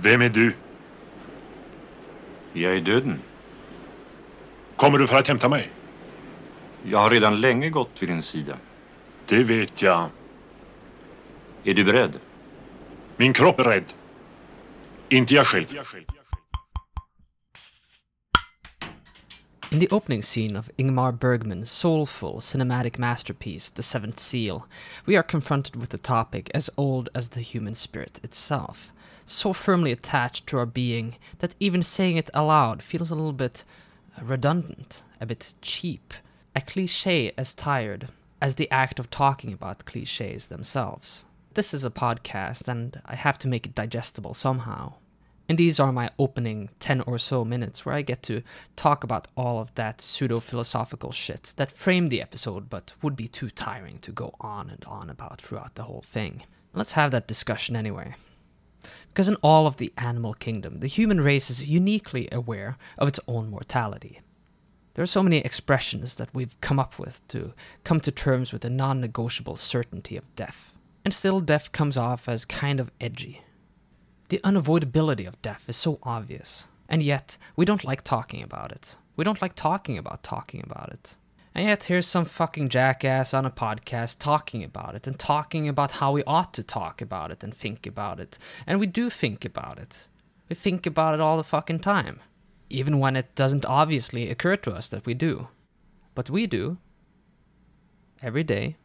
Vem är du? Jag är döden. Kommer du för att hämta mig? Jag har redan länge gått vid din sida. Det vet jag. Är du beredd? Min kropp är rädd. Inte jag själv. In the opening scene of Ingmar Bergman's soulful cinematic masterpiece, The Seventh Seal, we are confronted with a topic as old as the human spirit itself, so firmly attached to our being that even saying it aloud feels a little bit uh, redundant, a bit cheap, a cliche as tired as the act of talking about cliches themselves. This is a podcast, and I have to make it digestible somehow. And these are my opening 10 or so minutes where I get to talk about all of that pseudo philosophical shit that framed the episode but would be too tiring to go on and on about throughout the whole thing. Let's have that discussion anyway. Because in all of the animal kingdom, the human race is uniquely aware of its own mortality. There are so many expressions that we've come up with to come to terms with the non negotiable certainty of death. And still, death comes off as kind of edgy. The unavoidability of death is so obvious, and yet we don't like talking about it. We don't like talking about talking about it. And yet here's some fucking jackass on a podcast talking about it and talking about how we ought to talk about it and think about it. And we do think about it. We think about it all the fucking time. Even when it doesn't obviously occur to us that we do. But we do. Every day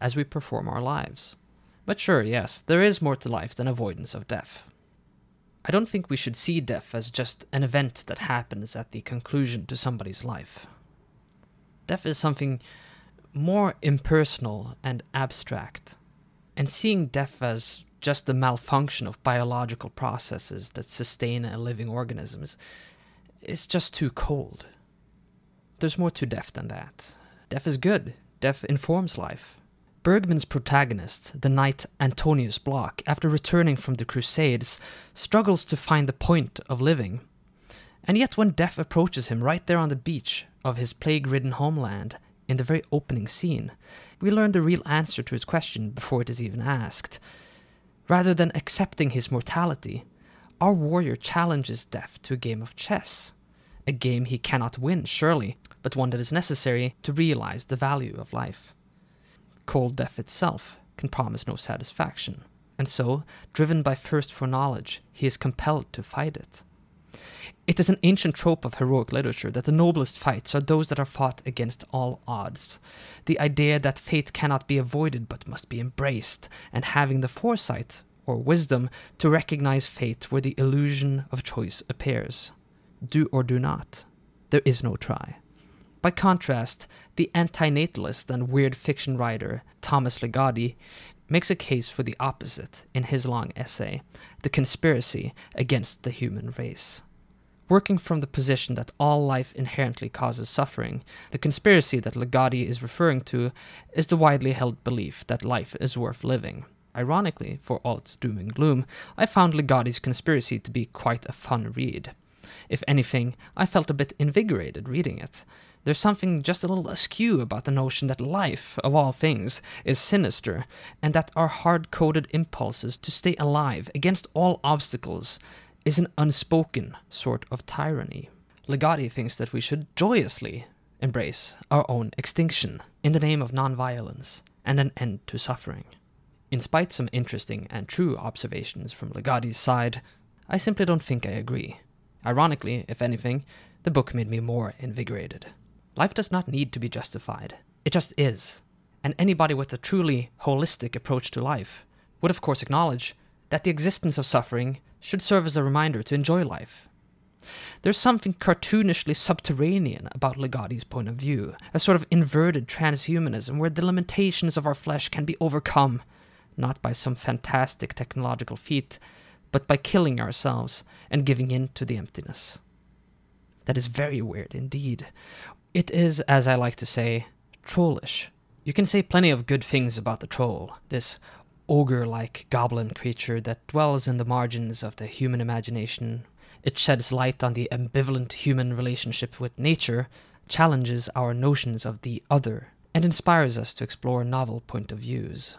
as we perform our lives. But sure, yes, there is more to life than avoidance of death. I don't think we should see death as just an event that happens at the conclusion to somebody's life. Death is something more impersonal and abstract. And seeing death as just the malfunction of biological processes that sustain a living organism is, is just too cold. There's more to death than that. Death is good. Death informs life. Bergman's protagonist, the knight Antonius Block, after returning from the Crusades, struggles to find the point of living. And yet, when death approaches him right there on the beach of his plague ridden homeland, in the very opening scene, we learn the real answer to his question before it is even asked. Rather than accepting his mortality, our warrior challenges death to a game of chess. A game he cannot win, surely, but one that is necessary to realize the value of life cold death itself can promise no satisfaction, and so, driven by thirst for knowledge, he is compelled to fight it. It is an ancient trope of heroic literature that the noblest fights are those that are fought against all odds. The idea that fate cannot be avoided but must be embraced, and having the foresight, or wisdom, to recognize fate where the illusion of choice appears. Do or do not. There is no try. By contrast, the antinatalist and weird fiction writer Thomas Ligotti makes a case for the opposite in his long essay, The Conspiracy Against the Human Race. Working from the position that all life inherently causes suffering, the conspiracy that Ligotti is referring to is the widely held belief that life is worth living. Ironically, for all its doom and gloom, I found Ligotti's conspiracy to be quite a fun read. If anything, I felt a bit invigorated reading it. There's something just a little askew about the notion that life, of all things, is sinister, and that our hard coded impulses to stay alive against all obstacles is an unspoken sort of tyranny. Ligotti thinks that we should joyously embrace our own extinction in the name of nonviolence and an end to suffering. In spite some interesting and true observations from Ligotti's side, I simply don't think I agree. Ironically, if anything, the book made me more invigorated. Life does not need to be justified. It just is. And anybody with a truly holistic approach to life would, of course, acknowledge that the existence of suffering should serve as a reminder to enjoy life. There's something cartoonishly subterranean about Ligotti's point of view, a sort of inverted transhumanism where the limitations of our flesh can be overcome, not by some fantastic technological feat, but by killing ourselves and giving in to the emptiness. That is very weird indeed. It is, as I like to say, trollish. You can say plenty of good things about the troll, this ogre like goblin creature that dwells in the margins of the human imagination. It sheds light on the ambivalent human relationship with nature, challenges our notions of the other, and inspires us to explore novel point of views.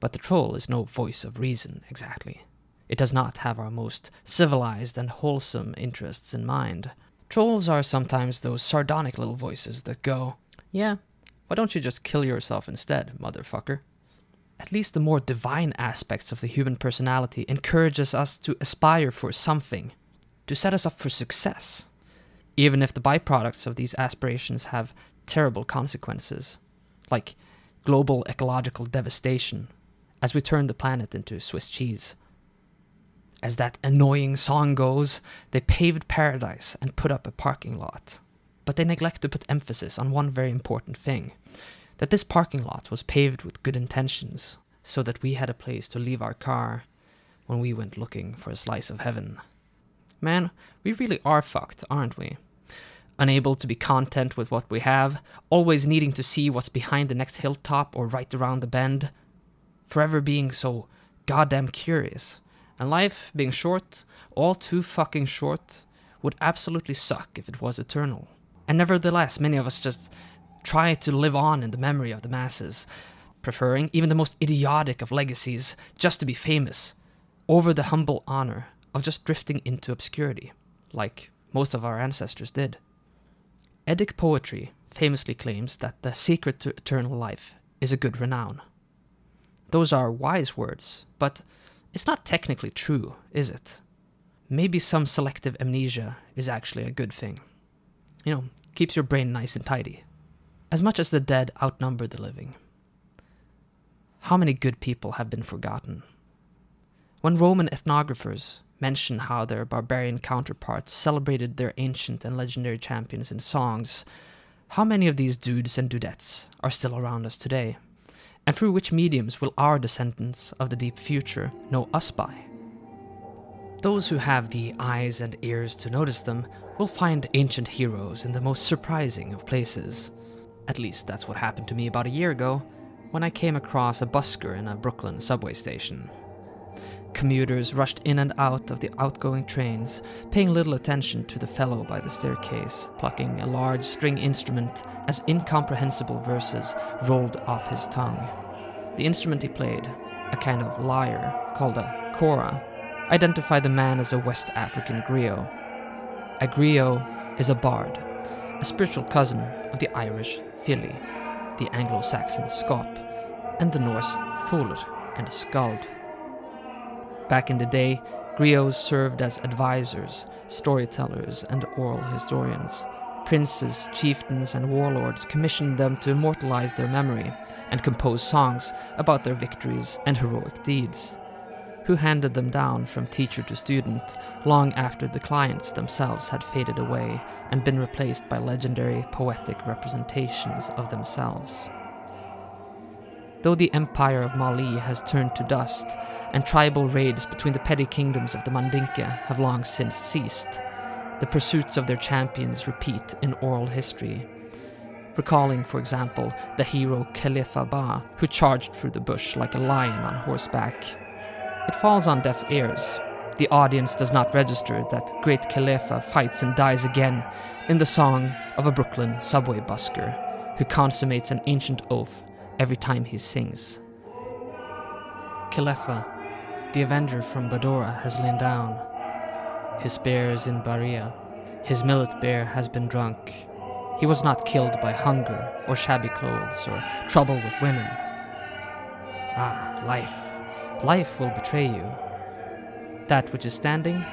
But the troll is no voice of reason, exactly. It does not have our most civilized and wholesome interests in mind. Trolls are sometimes those sardonic little voices that go, Yeah, why don't you just kill yourself instead, motherfucker? At least the more divine aspects of the human personality encourages us to aspire for something, to set us up for success, even if the byproducts of these aspirations have terrible consequences, like global ecological devastation, as we turn the planet into Swiss cheese. As that annoying song goes, they paved paradise and put up a parking lot. But they neglect to put emphasis on one very important thing that this parking lot was paved with good intentions, so that we had a place to leave our car when we went looking for a slice of heaven. Man, we really are fucked, aren't we? Unable to be content with what we have, always needing to see what's behind the next hilltop or right around the bend, forever being so goddamn curious. And life, being short, all too fucking short, would absolutely suck if it was eternal. And nevertheless, many of us just try to live on in the memory of the masses, preferring even the most idiotic of legacies just to be famous, over the humble honor of just drifting into obscurity, like most of our ancestors did. Eddic poetry famously claims that the secret to eternal life is a good renown. Those are wise words, but it's not technically true, is it? Maybe some selective amnesia is actually a good thing. You know, keeps your brain nice and tidy. As much as the dead outnumber the living. How many good people have been forgotten? When Roman ethnographers mention how their barbarian counterparts celebrated their ancient and legendary champions in songs, how many of these dudes and dudettes are still around us today? And through which mediums will our descendants of the deep future know us by? Those who have the eyes and ears to notice them will find ancient heroes in the most surprising of places. At least that's what happened to me about a year ago when I came across a busker in a Brooklyn subway station. Commuters rushed in and out of the outgoing trains, paying little attention to the fellow by the staircase, plucking a large string instrument as incomprehensible verses rolled off his tongue. The instrument he played, a kind of lyre called a kora, identified the man as a West African griot. A griot is a bard, a spiritual cousin of the Irish fili, the Anglo Saxon scop, and the Norse thulr and skald. Back in the day, griots served as advisors, storytellers, and oral historians. Princes, chieftains, and warlords commissioned them to immortalize their memory and compose songs about their victories and heroic deeds. Who handed them down from teacher to student long after the clients themselves had faded away and been replaced by legendary poetic representations of themselves. Though the empire of Mali has turned to dust, and tribal raids between the petty kingdoms of the Mandinka have long since ceased, the pursuits of their champions repeat in oral history. Recalling, for example, the hero Khalifa Ba, who charged through the bush like a lion on horseback. It falls on deaf ears. The audience does not register that great Khalifa fights and dies again in the song of a Brooklyn subway busker who consummates an ancient oath every time he sings. Khalifa, the avenger from Badora, has lain down. His spear is in Baria. His millet beer has been drunk. He was not killed by hunger or shabby clothes or trouble with women. Ah, life. Life will betray you. That which is standing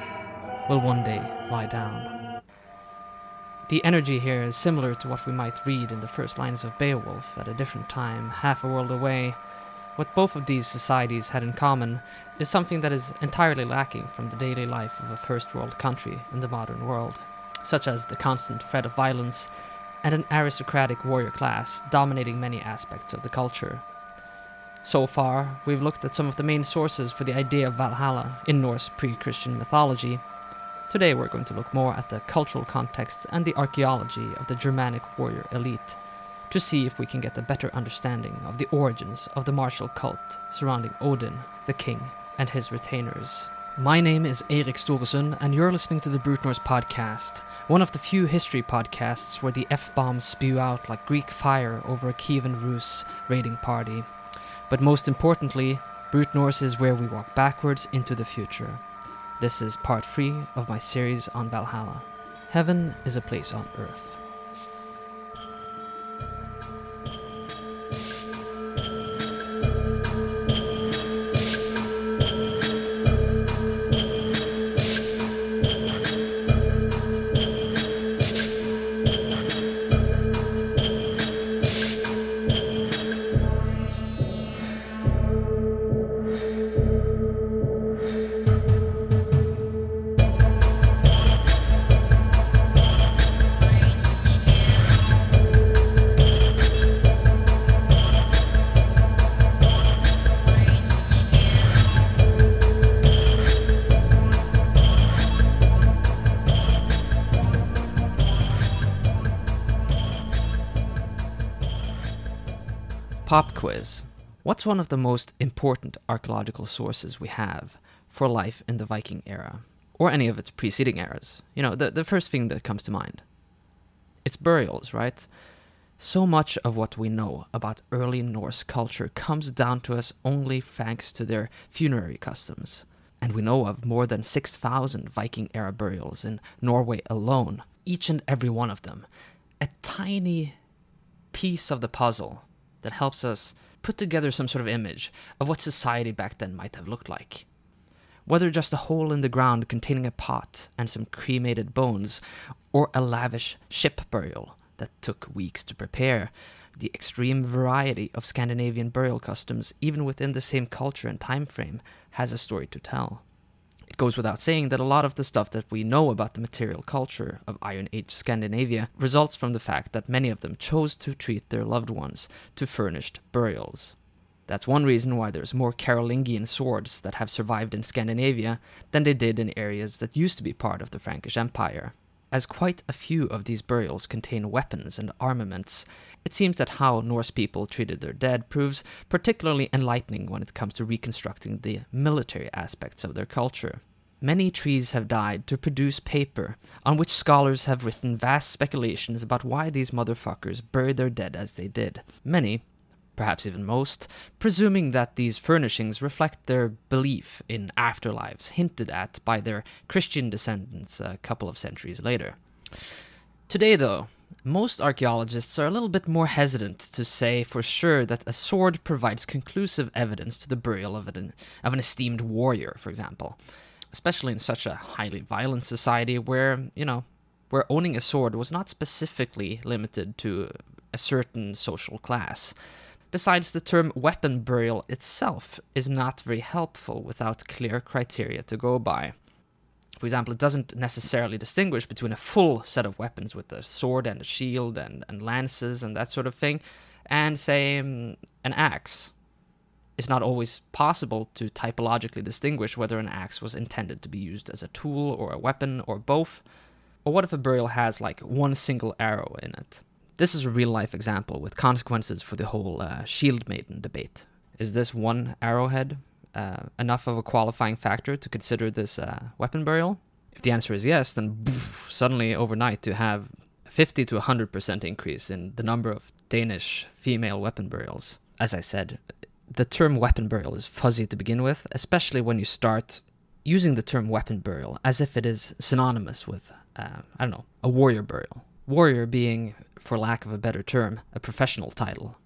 will one day lie down. The energy here is similar to what we might read in the first lines of Beowulf at a different time, half a world away. What both of these societies had in common is something that is entirely lacking from the daily life of a first world country in the modern world, such as the constant threat of violence and an aristocratic warrior class dominating many aspects of the culture. So far, we've looked at some of the main sources for the idea of Valhalla in Norse pre Christian mythology. Today, we're going to look more at the cultural context and the archaeology of the Germanic warrior elite to see if we can get a better understanding of the origins of the martial cult surrounding Odin, the king, and his retainers. My name is Eirik Storesund, and you're listening to the Brute Norse podcast, one of the few history podcasts where the F bombs spew out like Greek fire over a Kievan Rus raiding party. But most importantly, Brute Norse is where we walk backwards into the future. This is part 3 of my series on Valhalla. Heaven is a place on earth. What's one of the most important archaeological sources we have for life in the Viking era? Or any of its preceding eras? You know, the, the first thing that comes to mind. It's burials, right? So much of what we know about early Norse culture comes down to us only thanks to their funerary customs. And we know of more than 6,000 Viking era burials in Norway alone, each and every one of them. A tiny piece of the puzzle that helps us put together some sort of image of what society back then might have looked like. Whether just a hole in the ground containing a pot and some cremated bones, or a lavish ship burial that took weeks to prepare, the extreme variety of Scandinavian burial customs, even within the same culture and time frame, has a story to tell. It goes without saying that a lot of the stuff that we know about the material culture of Iron Age Scandinavia results from the fact that many of them chose to treat their loved ones to furnished burials. That's one reason why there's more Carolingian swords that have survived in Scandinavia than they did in areas that used to be part of the Frankish Empire. As quite a few of these burials contain weapons and armaments, it seems that how Norse people treated their dead proves particularly enlightening when it comes to reconstructing the military aspects of their culture. Many trees have died to produce paper, on which scholars have written vast speculations about why these motherfuckers buried their dead as they did. Many, perhaps even most, presuming that these furnishings reflect their belief in afterlives hinted at by their Christian descendants a couple of centuries later. Today, though, most archaeologists are a little bit more hesitant to say for sure that a sword provides conclusive evidence to the burial of an, of an esteemed warrior, for example, especially in such a highly violent society where, you know, where owning a sword was not specifically limited to a certain social class. Besides, the term weapon burial itself is not very helpful without clear criteria to go by. For example, it doesn't necessarily distinguish between a full set of weapons with a sword and a shield and, and lances and that sort of thing, and, say, um, an axe. It's not always possible to typologically distinguish whether an axe was intended to be used as a tool or a weapon or both. Or what if a burial has like one single arrow in it? This is a real life example with consequences for the whole uh, shield maiden debate. Is this one arrowhead uh, enough of a qualifying factor to consider this uh, weapon burial? If the answer is yes, then boof, suddenly overnight to have 50 to 100% increase in the number of Danish female weapon burials. As I said, the term weapon burial is fuzzy to begin with, especially when you start using the term weapon burial as if it is synonymous with, uh, I don't know, a warrior burial. Warrior being, for lack of a better term, a professional title.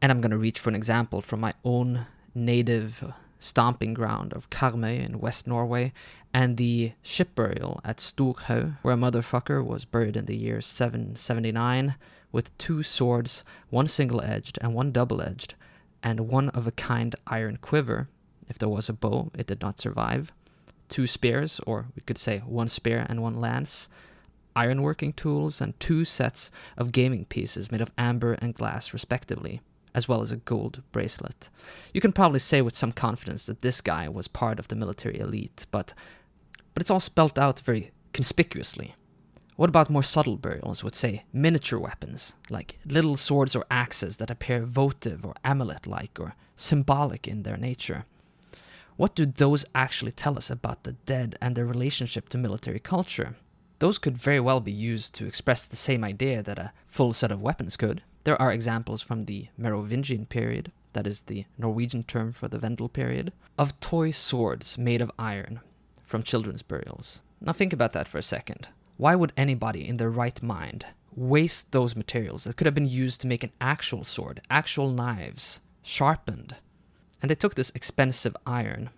And I'm going to reach for an example from my own native stomping ground of Karmøy in West Norway, and the ship burial at Storhaug, where a motherfucker was buried in the year 779 with two swords, one single edged and one double edged, and one of a kind iron quiver. If there was a bow, it did not survive. Two spears, or we could say one spear and one lance, ironworking tools, and two sets of gaming pieces made of amber and glass, respectively as well as a gold bracelet. You can probably say with some confidence that this guy was part of the military elite, but but it's all spelt out very conspicuously. What about more subtle burials with, say, miniature weapons, like little swords or axes that appear votive or amulet like or symbolic in their nature? What do those actually tell us about the dead and their relationship to military culture? Those could very well be used to express the same idea that a full set of weapons could. There are examples from the Merovingian period, that is the Norwegian term for the Vendel period, of toy swords made of iron from children's burials. Now think about that for a second. Why would anybody in their right mind waste those materials that could have been used to make an actual sword, actual knives, sharpened? And they took this expensive iron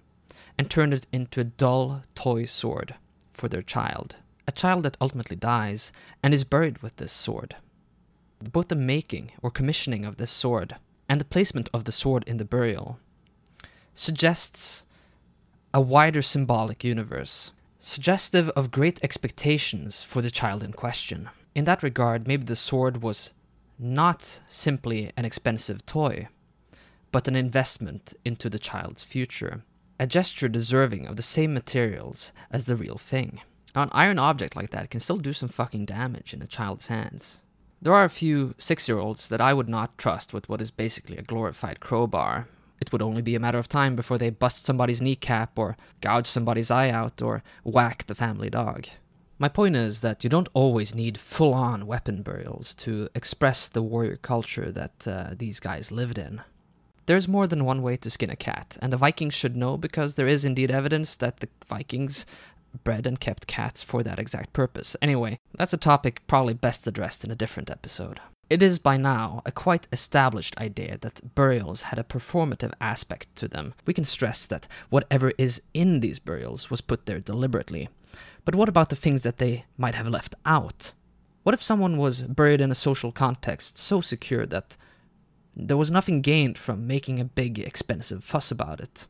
and turned it into a dull toy sword for their child. A child that ultimately dies and is buried with this sword. Both the making or commissioning of this sword and the placement of the sword in the burial suggests a wider symbolic universe, suggestive of great expectations for the child in question. In that regard, maybe the sword was not simply an expensive toy, but an investment into the child's future, a gesture deserving of the same materials as the real thing. An iron object like that can still do some fucking damage in a child's hands. There are a few six year olds that I would not trust with what is basically a glorified crowbar. It would only be a matter of time before they bust somebody's kneecap, or gouge somebody's eye out, or whack the family dog. My point is that you don't always need full on weapon burials to express the warrior culture that uh, these guys lived in. There's more than one way to skin a cat, and the Vikings should know because there is indeed evidence that the Vikings bred and kept cats for that exact purpose. Anyway, that's a topic probably best addressed in a different episode. It is by now a quite established idea that burials had a performative aspect to them. We can stress that whatever is in these burials was put there deliberately. But what about the things that they might have left out? What if someone was buried in a social context so secure that there was nothing gained from making a big, expensive fuss about it?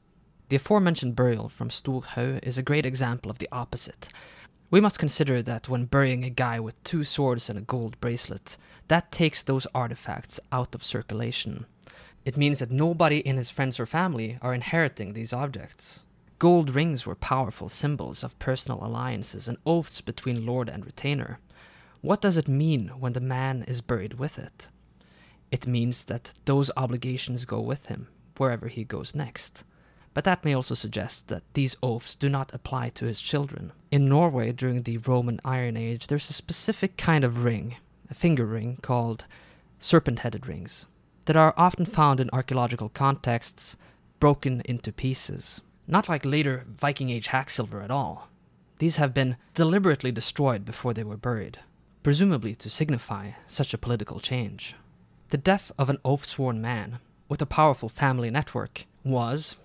The aforementioned burial from Storhaug is a great example of the opposite. We must consider that when burying a guy with two swords and a gold bracelet, that takes those artifacts out of circulation. It means that nobody in his friends or family are inheriting these objects. Gold rings were powerful symbols of personal alliances and oaths between lord and retainer. What does it mean when the man is buried with it? It means that those obligations go with him, wherever he goes next but that may also suggest that these oaths do not apply to his children. In Norway during the Roman Iron Age, there's a specific kind of ring, a finger ring called serpent headed rings, that are often found in archaeological contexts broken into pieces. Not like later Viking Age hacksilver at all. These have been deliberately destroyed before they were buried, presumably to signify such a political change. The death of an oath sworn man with a powerful family network was,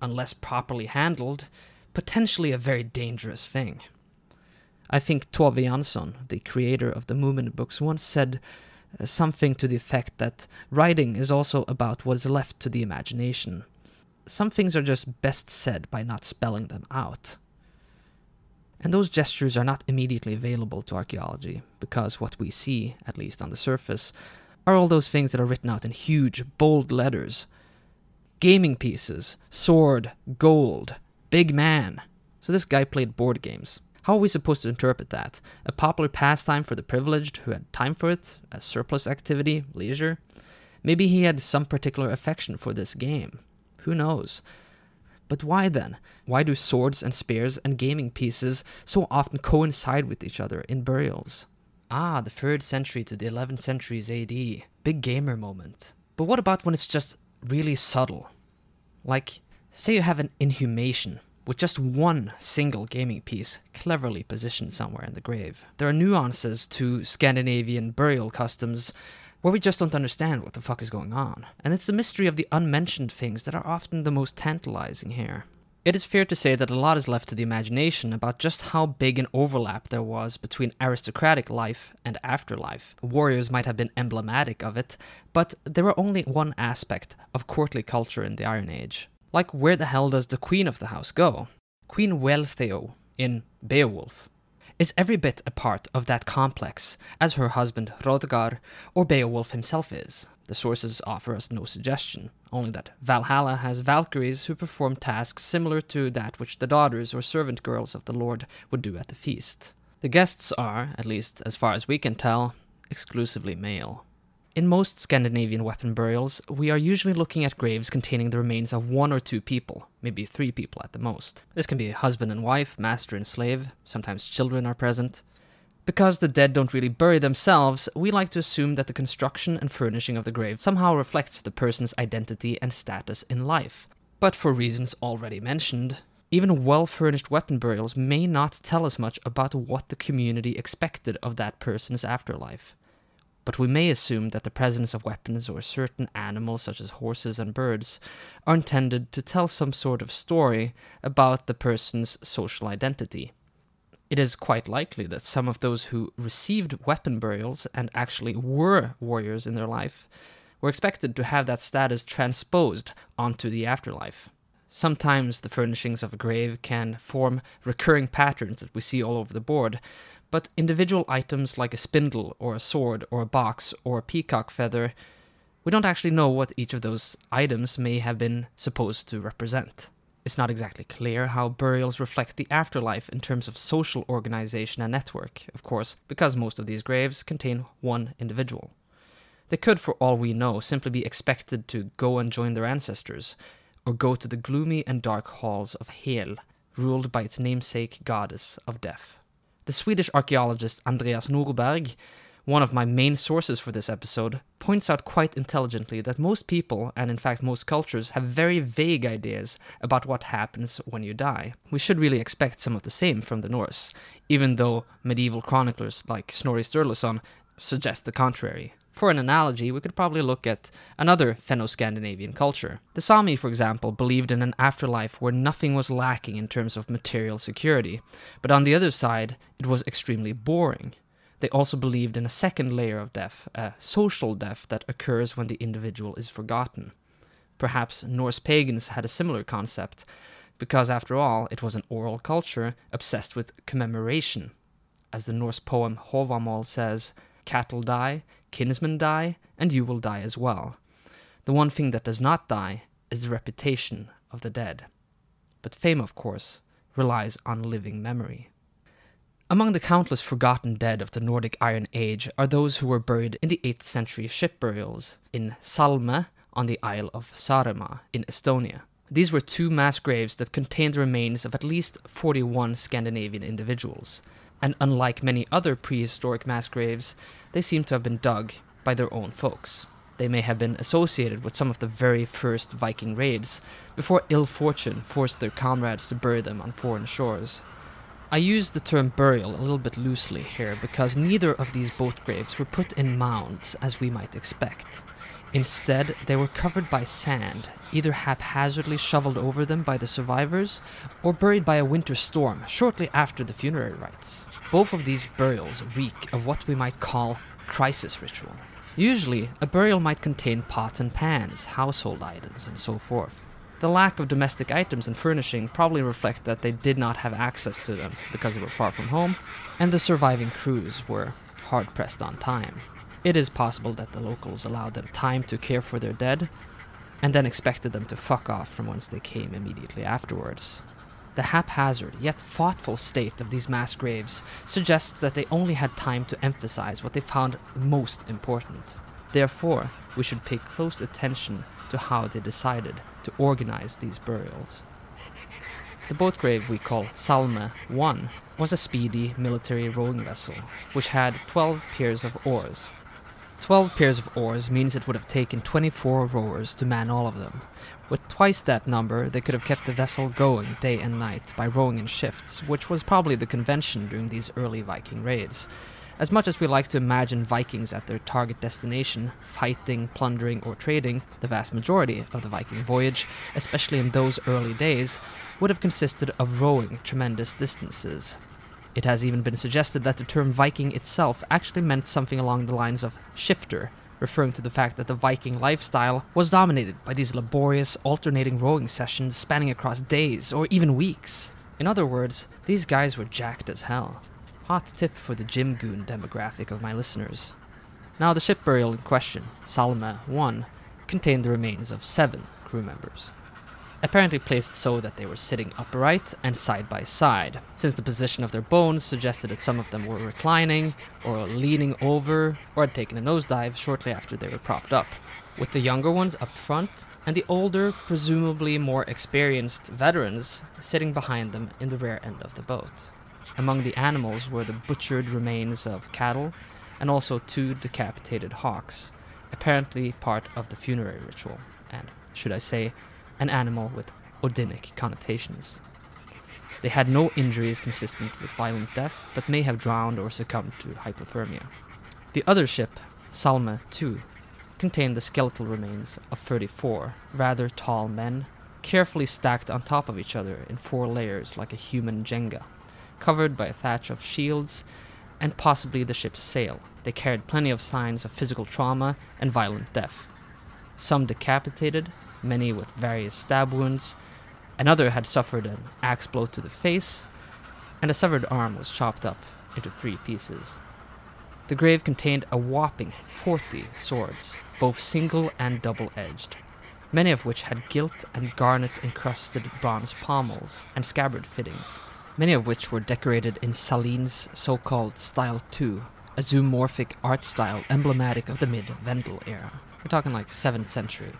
unless properly handled, potentially a very dangerous thing. I think Tove Jansson, the creator of the Moomin books, once said uh, something to the effect that writing is also about what is left to the imagination. Some things are just best said by not spelling them out. And those gestures are not immediately available to archaeology, because what we see, at least on the surface, are all those things that are written out in huge, bold letters, gaming pieces, sword, gold, big man. So this guy played board games. How are we supposed to interpret that? A popular pastime for the privileged who had time for it, a surplus activity, leisure? Maybe he had some particular affection for this game. Who knows? But why then? Why do swords and spears and gaming pieces so often coincide with each other in burials? Ah, the 3rd century to the 11th centuries AD. Big gamer moment. But what about when it's just really subtle. Like, say you have an inhumation with just one single gaming piece cleverly positioned somewhere in the grave. There are nuances to Scandinavian burial customs where we just don't understand what the fuck is going on. And it's the mystery of the unmentioned things that are often the most tantalizing here. It is fair to say that a lot is left to the imagination about just how big an overlap there was between aristocratic life and afterlife. Warriors might have been emblematic of it, but they were only one aspect of courtly culture in the Iron Age. Like, where the hell does the queen of the house go? Queen Wealhtheow in Beowulf is every bit a part of that complex as her husband Hrothgar or Beowulf himself is. The sources offer us no suggestion, only that Valhalla has Valkyries who perform tasks similar to that which the daughters or servant girls of the Lord would do at the feast. The guests are, at least as far as we can tell, exclusively male. In most Scandinavian weapon burials, we are usually looking at graves containing the remains of one or two people, maybe three people at the most. This can be husband and wife, master and slave, sometimes children are present. Because the dead don't really bury themselves, we like to assume that the construction and furnishing of the grave somehow reflects the person's identity and status in life. But for reasons already mentioned, even well furnished weapon burials may not tell us much about what the community expected of that person's afterlife. But we may assume that the presence of weapons or certain animals, such as horses and birds, are intended to tell some sort of story about the person's social identity. It is quite likely that some of those who received weapon burials and actually were warriors in their life were expected to have that status transposed onto the afterlife. Sometimes the furnishings of a grave can form recurring patterns that we see all over the board, but individual items like a spindle or a sword or a box or a peacock feather, we don't actually know what each of those items may have been supposed to represent. It's not exactly clear how burials reflect the afterlife in terms of social organization and network, of course, because most of these graves contain one individual. They could, for all we know, simply be expected to go and join their ancestors, or go to the gloomy and dark halls of Hel, ruled by its namesake goddess of death. The Swedish archaeologist Andreas Nordberg one of my main sources for this episode, points out quite intelligently that most people, and in fact most cultures, have very vague ideas about what happens when you die. We should really expect some of the same from the Norse, even though medieval chroniclers like Snorri Sturluson suggest the contrary. For an analogy, we could probably look at another Fenno Scandinavian culture. The Sami, for example, believed in an afterlife where nothing was lacking in terms of material security, but on the other side, it was extremely boring. They also believed in a second layer of death, a social death that occurs when the individual is forgotten. Perhaps Norse pagans had a similar concept, because after all, it was an oral culture obsessed with commemoration. As the Norse poem Havamal says, cattle die, kinsmen die, and you will die as well. The one thing that does not die is the reputation of the dead. But fame, of course, relies on living memory. Among the countless forgotten dead of the Nordic Iron Age are those who were buried in the 8th century ship burials in Salme on the Isle of Saaremaa in Estonia. These were two mass graves that contained the remains of at least 41 Scandinavian individuals, and unlike many other prehistoric mass graves, they seem to have been dug by their own folks. They may have been associated with some of the very first Viking raids, before ill fortune forced their comrades to bury them on foreign shores. I use the term burial a little bit loosely here because neither of these boat graves were put in mounds as we might expect. Instead, they were covered by sand, either haphazardly shoveled over them by the survivors or buried by a winter storm shortly after the funerary rites. Both of these burials reek of what we might call crisis ritual. Usually, a burial might contain pots and pans, household items, and so forth. The lack of domestic items and furnishing probably reflect that they did not have access to them because they were far from home, and the surviving crews were hard pressed on time. It is possible that the locals allowed them time to care for their dead, and then expected them to fuck off from whence they came immediately afterwards. The haphazard yet thoughtful state of these mass graves suggests that they only had time to emphasize what they found most important. Therefore, we should pay close attention to how they decided to organize these burials. The boat grave we call Salme 1 was a speedy military rowing vessel, which had 12 pairs of oars. 12 pairs of oars means it would have taken 24 rowers to man all of them. With twice that number, they could have kept the vessel going day and night by rowing in shifts, which was probably the convention during these early Viking raids. As much as we like to imagine Vikings at their target destination, fighting, plundering, or trading, the vast majority of the Viking voyage, especially in those early days, would have consisted of rowing tremendous distances. It has even been suggested that the term Viking itself actually meant something along the lines of shifter, referring to the fact that the Viking lifestyle was dominated by these laborious, alternating rowing sessions spanning across days or even weeks. In other words, these guys were jacked as hell. Hot tip for the gym goon demographic of my listeners. Now, the ship burial in question, Salme 1, contained the remains of seven crew members. Apparently placed so that they were sitting upright and side by side, since the position of their bones suggested that some of them were reclining, or leaning over, or had taken a nosedive shortly after they were propped up, with the younger ones up front, and the older, presumably more experienced veterans sitting behind them in the rear end of the boat. Among the animals were the butchered remains of cattle and also two decapitated hawks, apparently part of the funerary ritual, and, should I say, an animal with Odinic connotations. They had no injuries consistent with violent death, but may have drowned or succumbed to hypothermia. The other ship, Salme II, contained the skeletal remains of 34 rather tall men, carefully stacked on top of each other in four layers like a human Jenga, covered by a thatch of shields and possibly the ship's sail. They carried plenty of signs of physical trauma and violent death. Some decapitated, many with various stab wounds. Another had suffered an axe blow to the face, and a severed arm was chopped up into three pieces. The grave contained a whopping 40 swords, both single and double edged, many of which had gilt and garnet encrusted bronze pommels and scabbard fittings, many of which were decorated in Salin's so called Style 2, a zoomorphic art style emblematic of the mid Vendel era. We're talking like 7th century.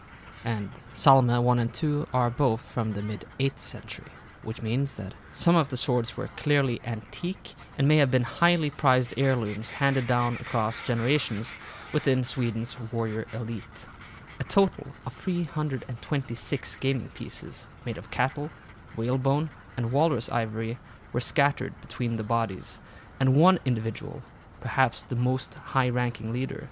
And Salme 1 and 2 are both from the mid 8th century, which means that some of the swords were clearly antique and may have been highly prized heirlooms handed down across generations within Sweden's warrior elite. A total of 326 gaming pieces made of cattle, whalebone, and walrus ivory were scattered between the bodies, and one individual, perhaps the most high ranking leader,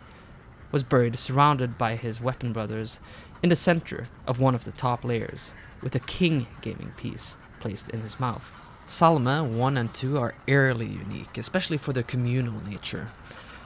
was buried surrounded by his weapon brothers in the center of one of the top layers, with a king gaming piece placed in his mouth. Salme 1 and 2 are eerily unique, especially for their communal nature.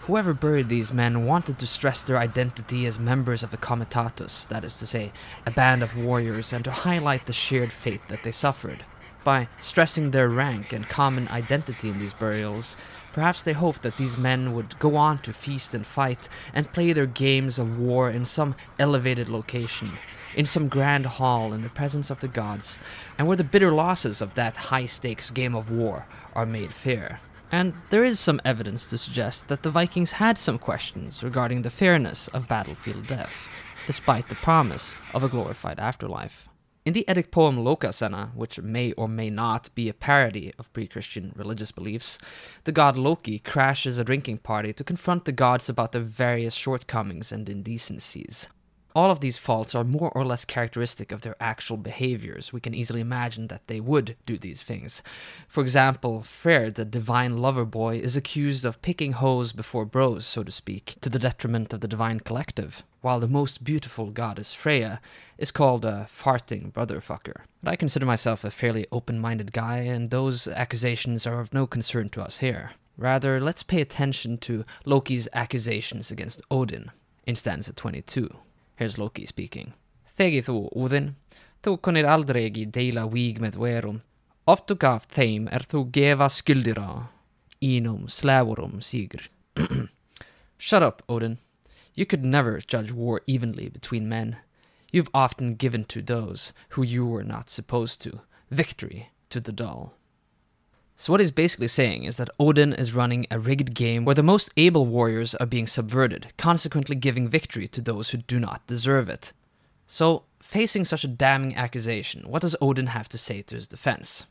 Whoever buried these men wanted to stress their identity as members of the Comitatus, that is to say, a band of warriors, and to highlight the shared fate that they suffered. By stressing their rank and common identity in these burials, perhaps they hoped that these men would go on to feast and fight and play their games of war in some elevated location, in some grand hall in the presence of the gods, and where the bitter losses of that high stakes game of war are made fair. And there is some evidence to suggest that the Vikings had some questions regarding the fairness of battlefield death, despite the promise of a glorified afterlife. In the Eddic poem Lokasenna, which may or may not be a parody of pre Christian religious beliefs, the god Loki crashes a drinking party to confront the gods about their various shortcomings and indecencies. All of these faults are more or less characteristic of their actual behaviors. We can easily imagine that they would do these things. For example, Freyr, the divine lover boy, is accused of picking hoes before bros, so to speak, to the detriment of the divine collective, while the most beautiful goddess Freya is called a farting brotherfucker. But I consider myself a fairly open minded guy, and those accusations are of no concern to us here. Rather, let's pay attention to Loki's accusations against Odin in stanza 22. Here's Loki speaking. Thegi þú, Úðin, þú konir aldrei deila víg með verum. Oft gaf þeim er þú gefa skyldir á. Inum slavurum sigr. Shut up, Odin. You could never judge war evenly between men. You've often given to those who you were not supposed to, victory to the dull. So, what he's basically saying is that Odin is running a rigged game where the most able warriors are being subverted, consequently giving victory to those who do not deserve it. So, facing such a damning accusation, what does Odin have to say to his defense?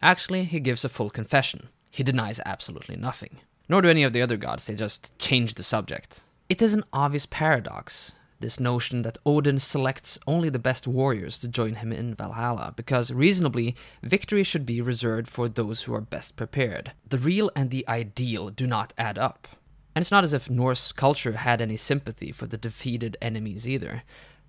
Actually, he gives a full confession. He denies absolutely nothing. Nor do any of the other gods, they just change the subject. It is an obvious paradox, this notion that Odin selects only the best warriors to join him in Valhalla, because reasonably, victory should be reserved for those who are best prepared. The real and the ideal do not add up. And it's not as if Norse culture had any sympathy for the defeated enemies either.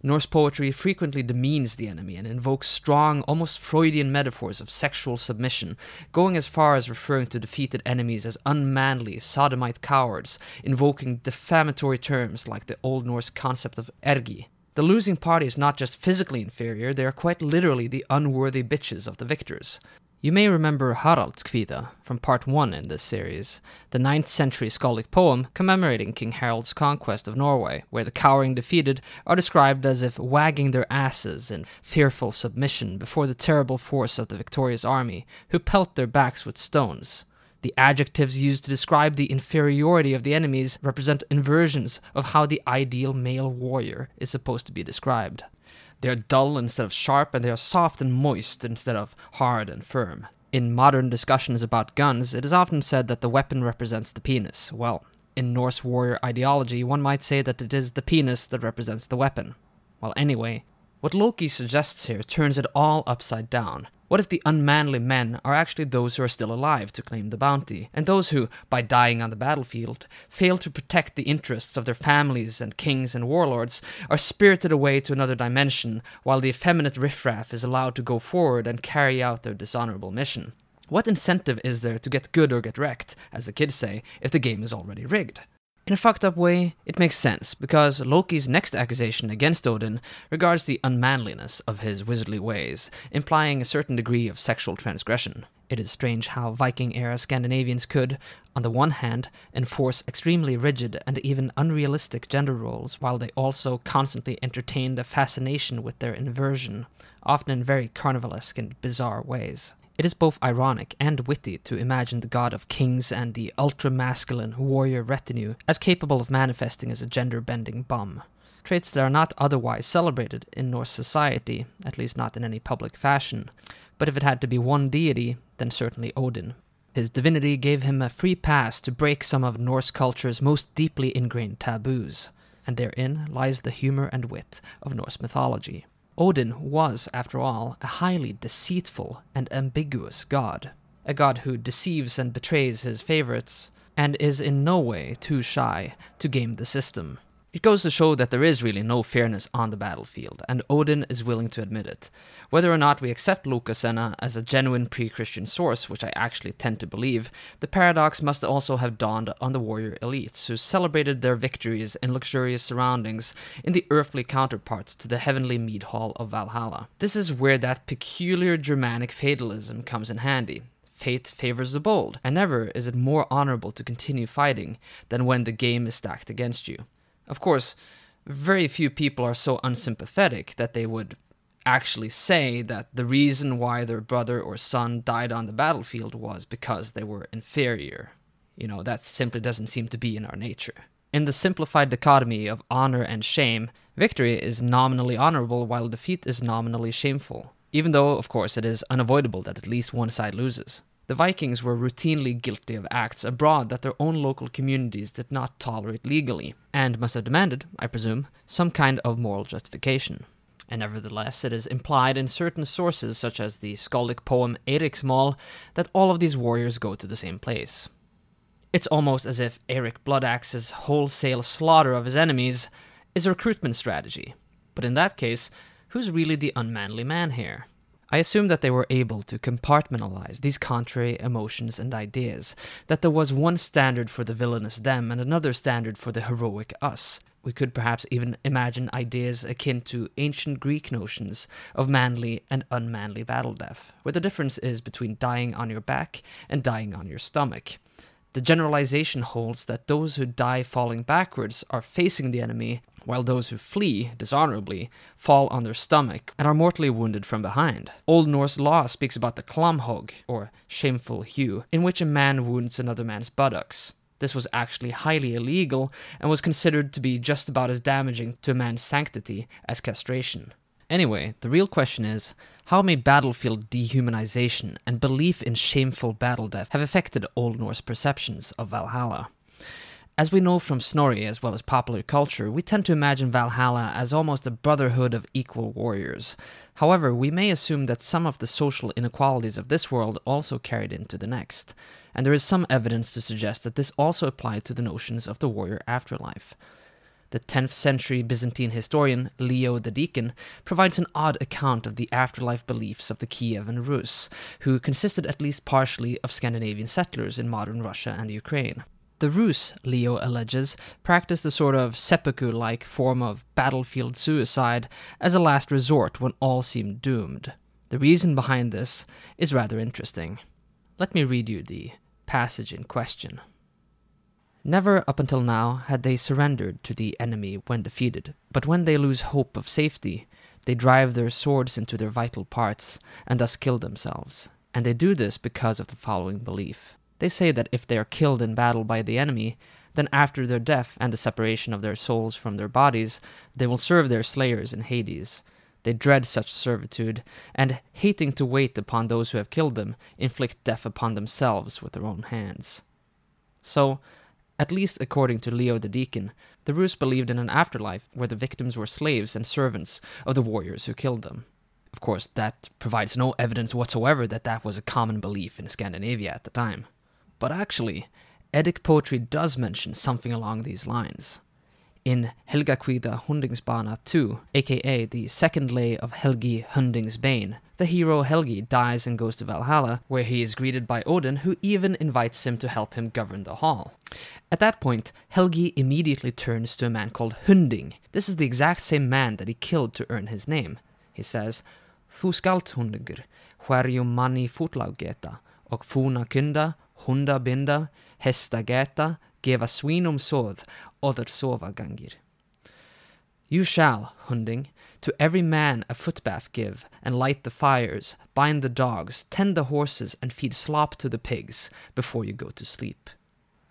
Norse poetry frequently demeans the enemy and invokes strong, almost Freudian metaphors of sexual submission, going as far as referring to defeated enemies as unmanly, sodomite cowards, invoking defamatory terms like the Old Norse concept of ergi. The losing party is not just physically inferior, they are quite literally the unworthy bitches of the victors. You may remember Haraldskvida from part 1 in this series, the 9th century Skaldic poem commemorating King Harald's conquest of Norway, where the cowering defeated are described as if wagging their asses in fearful submission before the terrible force of the victorious army, who pelt their backs with stones. The adjectives used to describe the inferiority of the enemies represent inversions of how the ideal male warrior is supposed to be described. They are dull instead of sharp, and they are soft and moist instead of hard and firm. In modern discussions about guns, it is often said that the weapon represents the penis. Well, in Norse warrior ideology, one might say that it is the penis that represents the weapon. Well, anyway, what Loki suggests here turns it all upside down. What if the unmanly men are actually those who are still alive to claim the bounty, and those who, by dying on the battlefield, fail to protect the interests of their families and kings and warlords, are spirited away to another dimension, while the effeminate riffraff is allowed to go forward and carry out their dishonorable mission? What incentive is there to get good or get wrecked, as the kids say, if the game is already rigged? In a fucked up way, it makes sense, because Loki's next accusation against Odin regards the unmanliness of his wizardly ways, implying a certain degree of sexual transgression. It is strange how Viking era Scandinavians could, on the one hand, enforce extremely rigid and even unrealistic gender roles, while they also constantly entertained a fascination with their inversion, often in very carnivalesque and bizarre ways. It is both ironic and witty to imagine the god of kings and the ultra masculine warrior retinue as capable of manifesting as a gender bending bum. Traits that are not otherwise celebrated in Norse society, at least not in any public fashion. But if it had to be one deity, then certainly Odin. His divinity gave him a free pass to break some of Norse culture's most deeply ingrained taboos, and therein lies the humor and wit of Norse mythology. Odin was, after all, a highly deceitful and ambiguous god, a god who deceives and betrays his favorites, and is in no way too shy to game the system. It goes to show that there is really no fairness on the battlefield, and Odin is willing to admit it. Whether or not we accept Lokasenna as a genuine pre Christian source, which I actually tend to believe, the paradox must also have dawned on the warrior elites, who celebrated their victories in luxurious surroundings in the earthly counterparts to the heavenly mead hall of Valhalla. This is where that peculiar Germanic fatalism comes in handy fate favors the bold, and never is it more honorable to continue fighting than when the game is stacked against you. Of course, very few people are so unsympathetic that they would actually say that the reason why their brother or son died on the battlefield was because they were inferior. You know, that simply doesn't seem to be in our nature. In the simplified dichotomy of honor and shame, victory is nominally honorable while defeat is nominally shameful, even though, of course, it is unavoidable that at least one side loses. The Vikings were routinely guilty of acts abroad that their own local communities did not tolerate legally, and must have demanded, I presume, some kind of moral justification. And nevertheless, it is implied in certain sources, such as the skaldic poem Eriksmal, that all of these warriors go to the same place. It's almost as if Eric Bloodaxe's wholesale slaughter of his enemies is a recruitment strategy. But in that case, who's really the unmanly man here? I assume that they were able to compartmentalize these contrary emotions and ideas, that there was one standard for the villainous them and another standard for the heroic us. We could perhaps even imagine ideas akin to ancient Greek notions of manly and unmanly battle death, where the difference is between dying on your back and dying on your stomach. The generalization holds that those who die falling backwards are facing the enemy, while those who flee dishonorably fall on their stomach and are mortally wounded from behind. Old Norse law speaks about the klámhögg, or shameful hew, in which a man wounds another man's buttocks. This was actually highly illegal and was considered to be just about as damaging to a man's sanctity as castration. Anyway, the real question is how may battlefield dehumanization and belief in shameful battle death have affected Old Norse perceptions of Valhalla? As we know from Snorri as well as popular culture, we tend to imagine Valhalla as almost a brotherhood of equal warriors. However, we may assume that some of the social inequalities of this world also carried into the next, and there is some evidence to suggest that this also applied to the notions of the warrior afterlife. The 10th century Byzantine historian Leo the Deacon provides an odd account of the afterlife beliefs of the Kievan Rus, who consisted at least partially of Scandinavian settlers in modern Russia and Ukraine. The Rus, Leo alleges, practiced a sort of seppuku like form of battlefield suicide as a last resort when all seemed doomed. The reason behind this is rather interesting. Let me read you the passage in question. Never up until now had they surrendered to the enemy when defeated, but when they lose hope of safety, they drive their swords into their vital parts and thus kill themselves. And they do this because of the following belief. They say that if they are killed in battle by the enemy, then after their death and the separation of their souls from their bodies, they will serve their slayers in Hades. They dread such servitude, and hating to wait upon those who have killed them, inflict death upon themselves with their own hands. So, at least according to Leo the Deacon, the Rus believed in an afterlife where the victims were slaves and servants of the warriors who killed them. Of course, that provides no evidence whatsoever that that was a common belief in Scandinavia at the time. But actually, Eddic poetry does mention something along these lines. In Helgakvida Hundingsbana 2, aka the second lay of Helgi Hundingsbane, the hero Helgi dies and goes to Valhalla, where he is greeted by Odin, who even invites him to help him govern the hall. At that point, Helgi immediately turns to a man called Hunding. This is the exact same man that he killed to earn his name. He says, Thu skalt Hundingur, hverju manni fotlag geta, och fona hunda binda, hesta geta, geva swinum soð, other sova gangir. You shall, Hunding, to every man a footbath give, and light the fires, bind the dogs, tend the horses, and feed slop to the pigs before you go to sleep.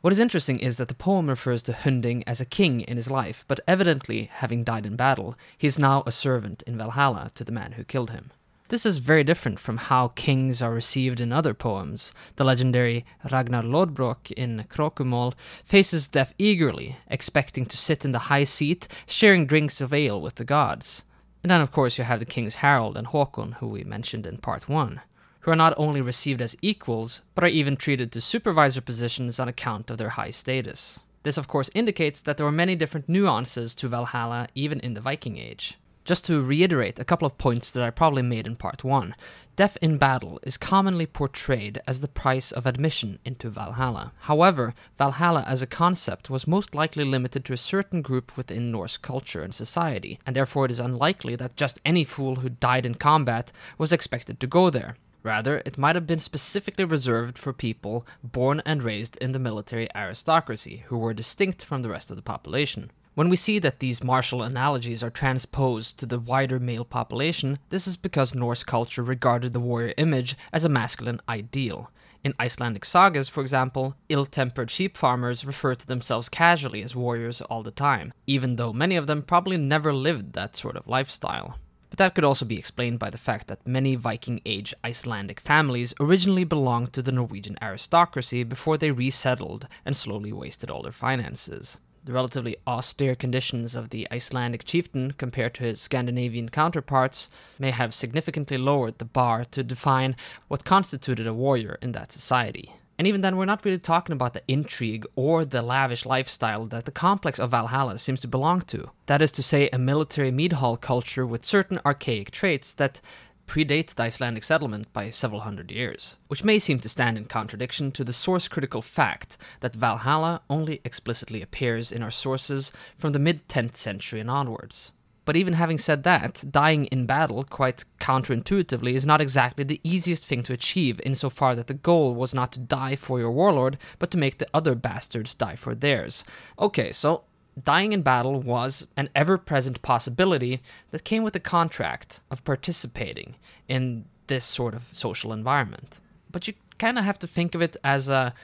What is interesting is that the poem refers to Hunding as a king in his life, but evidently, having died in battle, he is now a servant in Valhalla to the man who killed him. This is very different from how kings are received in other poems. The legendary Ragnar Lodbrok in Krákumál faces death eagerly, expecting to sit in the high seat, sharing drinks of ale with the gods. And then, of course, you have the kings Harald and Håkon, who we mentioned in part 1, who are not only received as equals, but are even treated to supervisor positions on account of their high status. This, of course, indicates that there were many different nuances to Valhalla even in the Viking Age. Just to reiterate a couple of points that I probably made in part 1, death in battle is commonly portrayed as the price of admission into Valhalla. However, Valhalla as a concept was most likely limited to a certain group within Norse culture and society, and therefore it is unlikely that just any fool who died in combat was expected to go there. Rather, it might have been specifically reserved for people born and raised in the military aristocracy, who were distinct from the rest of the population. When we see that these martial analogies are transposed to the wider male population, this is because Norse culture regarded the warrior image as a masculine ideal. In Icelandic sagas, for example, ill tempered sheep farmers refer to themselves casually as warriors all the time, even though many of them probably never lived that sort of lifestyle. But that could also be explained by the fact that many Viking Age Icelandic families originally belonged to the Norwegian aristocracy before they resettled and slowly wasted all their finances the relatively austere conditions of the Icelandic chieftain compared to his Scandinavian counterparts may have significantly lowered the bar to define what constituted a warrior in that society. And even then, we're not really talking about the intrigue or the lavish lifestyle that the complex of Valhalla seems to belong to. That is to say, a military mead hall culture with certain archaic traits that predates the Icelandic settlement by several hundred years, which may seem to stand in contradiction to the source critical fact that Valhalla only explicitly appears in our sources from the mid 10th century and onwards. But even having said that, dying in battle, quite counterintuitively, is not exactly the easiest thing to achieve insofar that the goal was not to die for your warlord, but to make the other bastards die for theirs. Okay, so dying in battle was an ever present possibility that came with the contract of participating in this sort of social environment. But you kind of have to think of it as a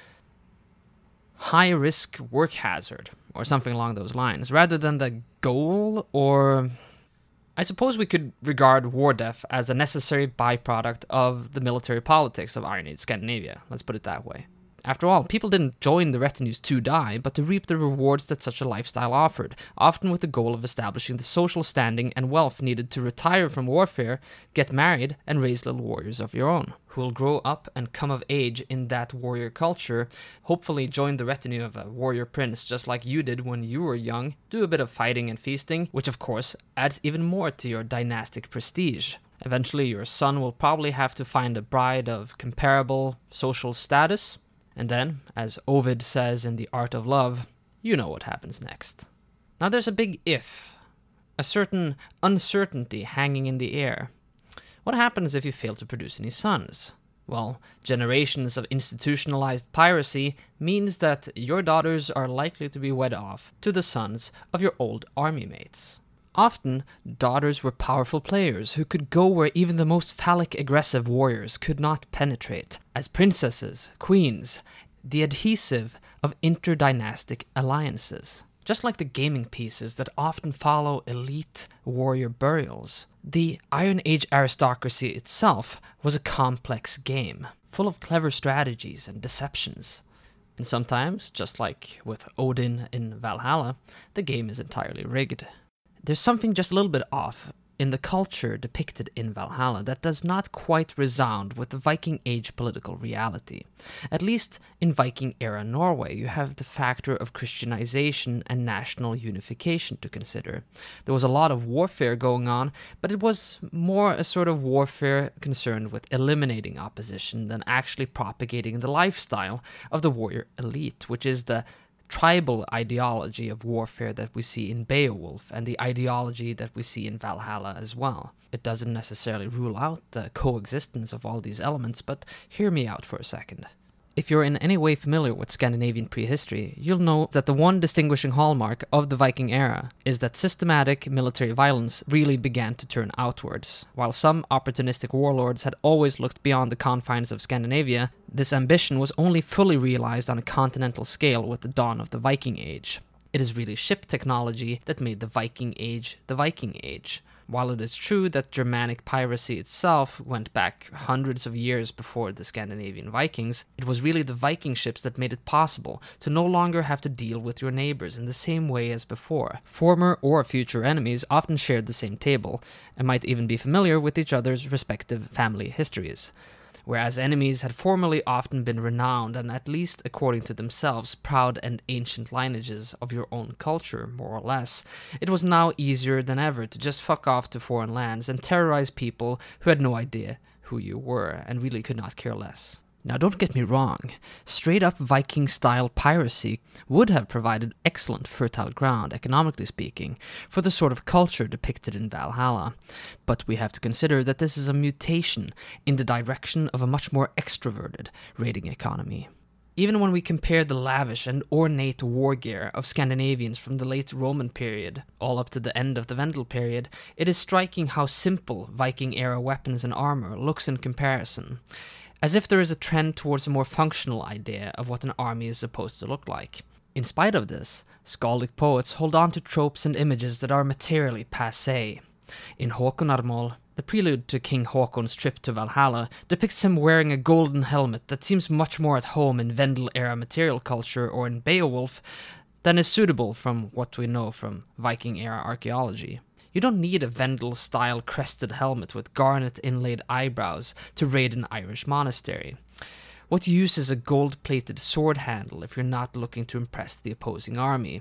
high risk work hazard or something along those lines rather than the goal or. I suppose we could regard war death as a necessary byproduct of the military politics of Iron Age Scandinavia. Let's put it that way. After all, people didn't join the retinues to die, but to reap the rewards that such a lifestyle offered, often with the goal of establishing the social standing and wealth needed to retire from warfare, get married, and raise little warriors of your own, who will grow up and come of age in that warrior culture, hopefully join the retinue of a warrior prince just like you did when you were young, do a bit of fighting and feasting, which of course adds even more to your dynastic prestige. Eventually, your son will probably have to find a bride of comparable social status, and then, as Ovid says in The Art of Love, you know what happens next. Now there's a big if, a certain uncertainty hanging in the air. What happens if you fail to produce any sons? Well, generations of institutionalized piracy means that your daughters are likely to be wed off to the sons of your old army mates. Often, daughters were powerful players who could go where even the most phallic aggressive warriors could not penetrate, as princesses, queens, the adhesive of interdynastic alliances. Just like the gaming pieces that often follow elite warrior burials, the Iron Age aristocracy itself was a complex game, full of clever strategies and deceptions. And sometimes, just like with Odin in Valhalla, the game is entirely rigged. There's something just a little bit off in the culture depicted in Valhalla that does not quite resound with the Viking Age political reality. At least in Viking era Norway, you have the factor of Christianization and national unification to consider. There was a lot of warfare going on, but it was more a sort of warfare concerned with eliminating opposition than actually propagating the lifestyle of the warrior elite, which is the tribal ideology of warfare that we see in Beowulf and the ideology that we see in Valhalla as well. It doesn't necessarily rule out the coexistence of all these elements, but hear me out for a second. If you're in any way familiar with Scandinavian prehistory, you'll know that the one distinguishing hallmark of the Viking era is that systematic military violence really began to turn outwards. While some opportunistic warlords had always looked beyond the confines of Scandinavia, this ambition was only fully realized on a continental scale with the dawn of the Viking Age. It is really ship technology that made the Viking Age the Viking Age. While it is true that Germanic piracy itself went back hundreds of years before the Scandinavian Vikings, it was really the Viking ships that made it possible to no longer have to deal with your neighbors in the same way as before. Former or future enemies often shared the same table and might even be familiar with each other's respective family histories whereas enemies had formerly often been renowned and, at least according to themselves, proud and ancient lineages of your own culture, more or less, it was now easier than ever to just fuck off to foreign lands and terrorize people who had no idea who you were and really could not care less. Now, don't get me wrong, straight up Viking style piracy would have provided excellent fertile ground, economically speaking, for the sort of culture depicted in Valhalla. But we have to consider that this is a mutation in the direction of a much more extroverted raiding economy. Even when we compare the lavish and ornate war gear of Scandinavians from the late Roman period, all up to the end of the Vendel period, it is striking how simple Viking era weapons and armor looks in comparison as if there is a trend towards a more functional idea of what an army is supposed to look like. In spite of this, skaldic poets hold on to tropes and images that are materially passe. In Håkonarmál, the prelude to King Håkon's trip to Valhalla depicts him wearing a golden helmet that seems much more at home in Vendel era material culture or in Beowulf than is suitable from what we know from Viking era archaeology. You don't need a Vendel style crested helmet with garnet inlaid eyebrows to raid an Irish monastery. What use is a gold plated sword handle if you're not looking to impress the opposing army?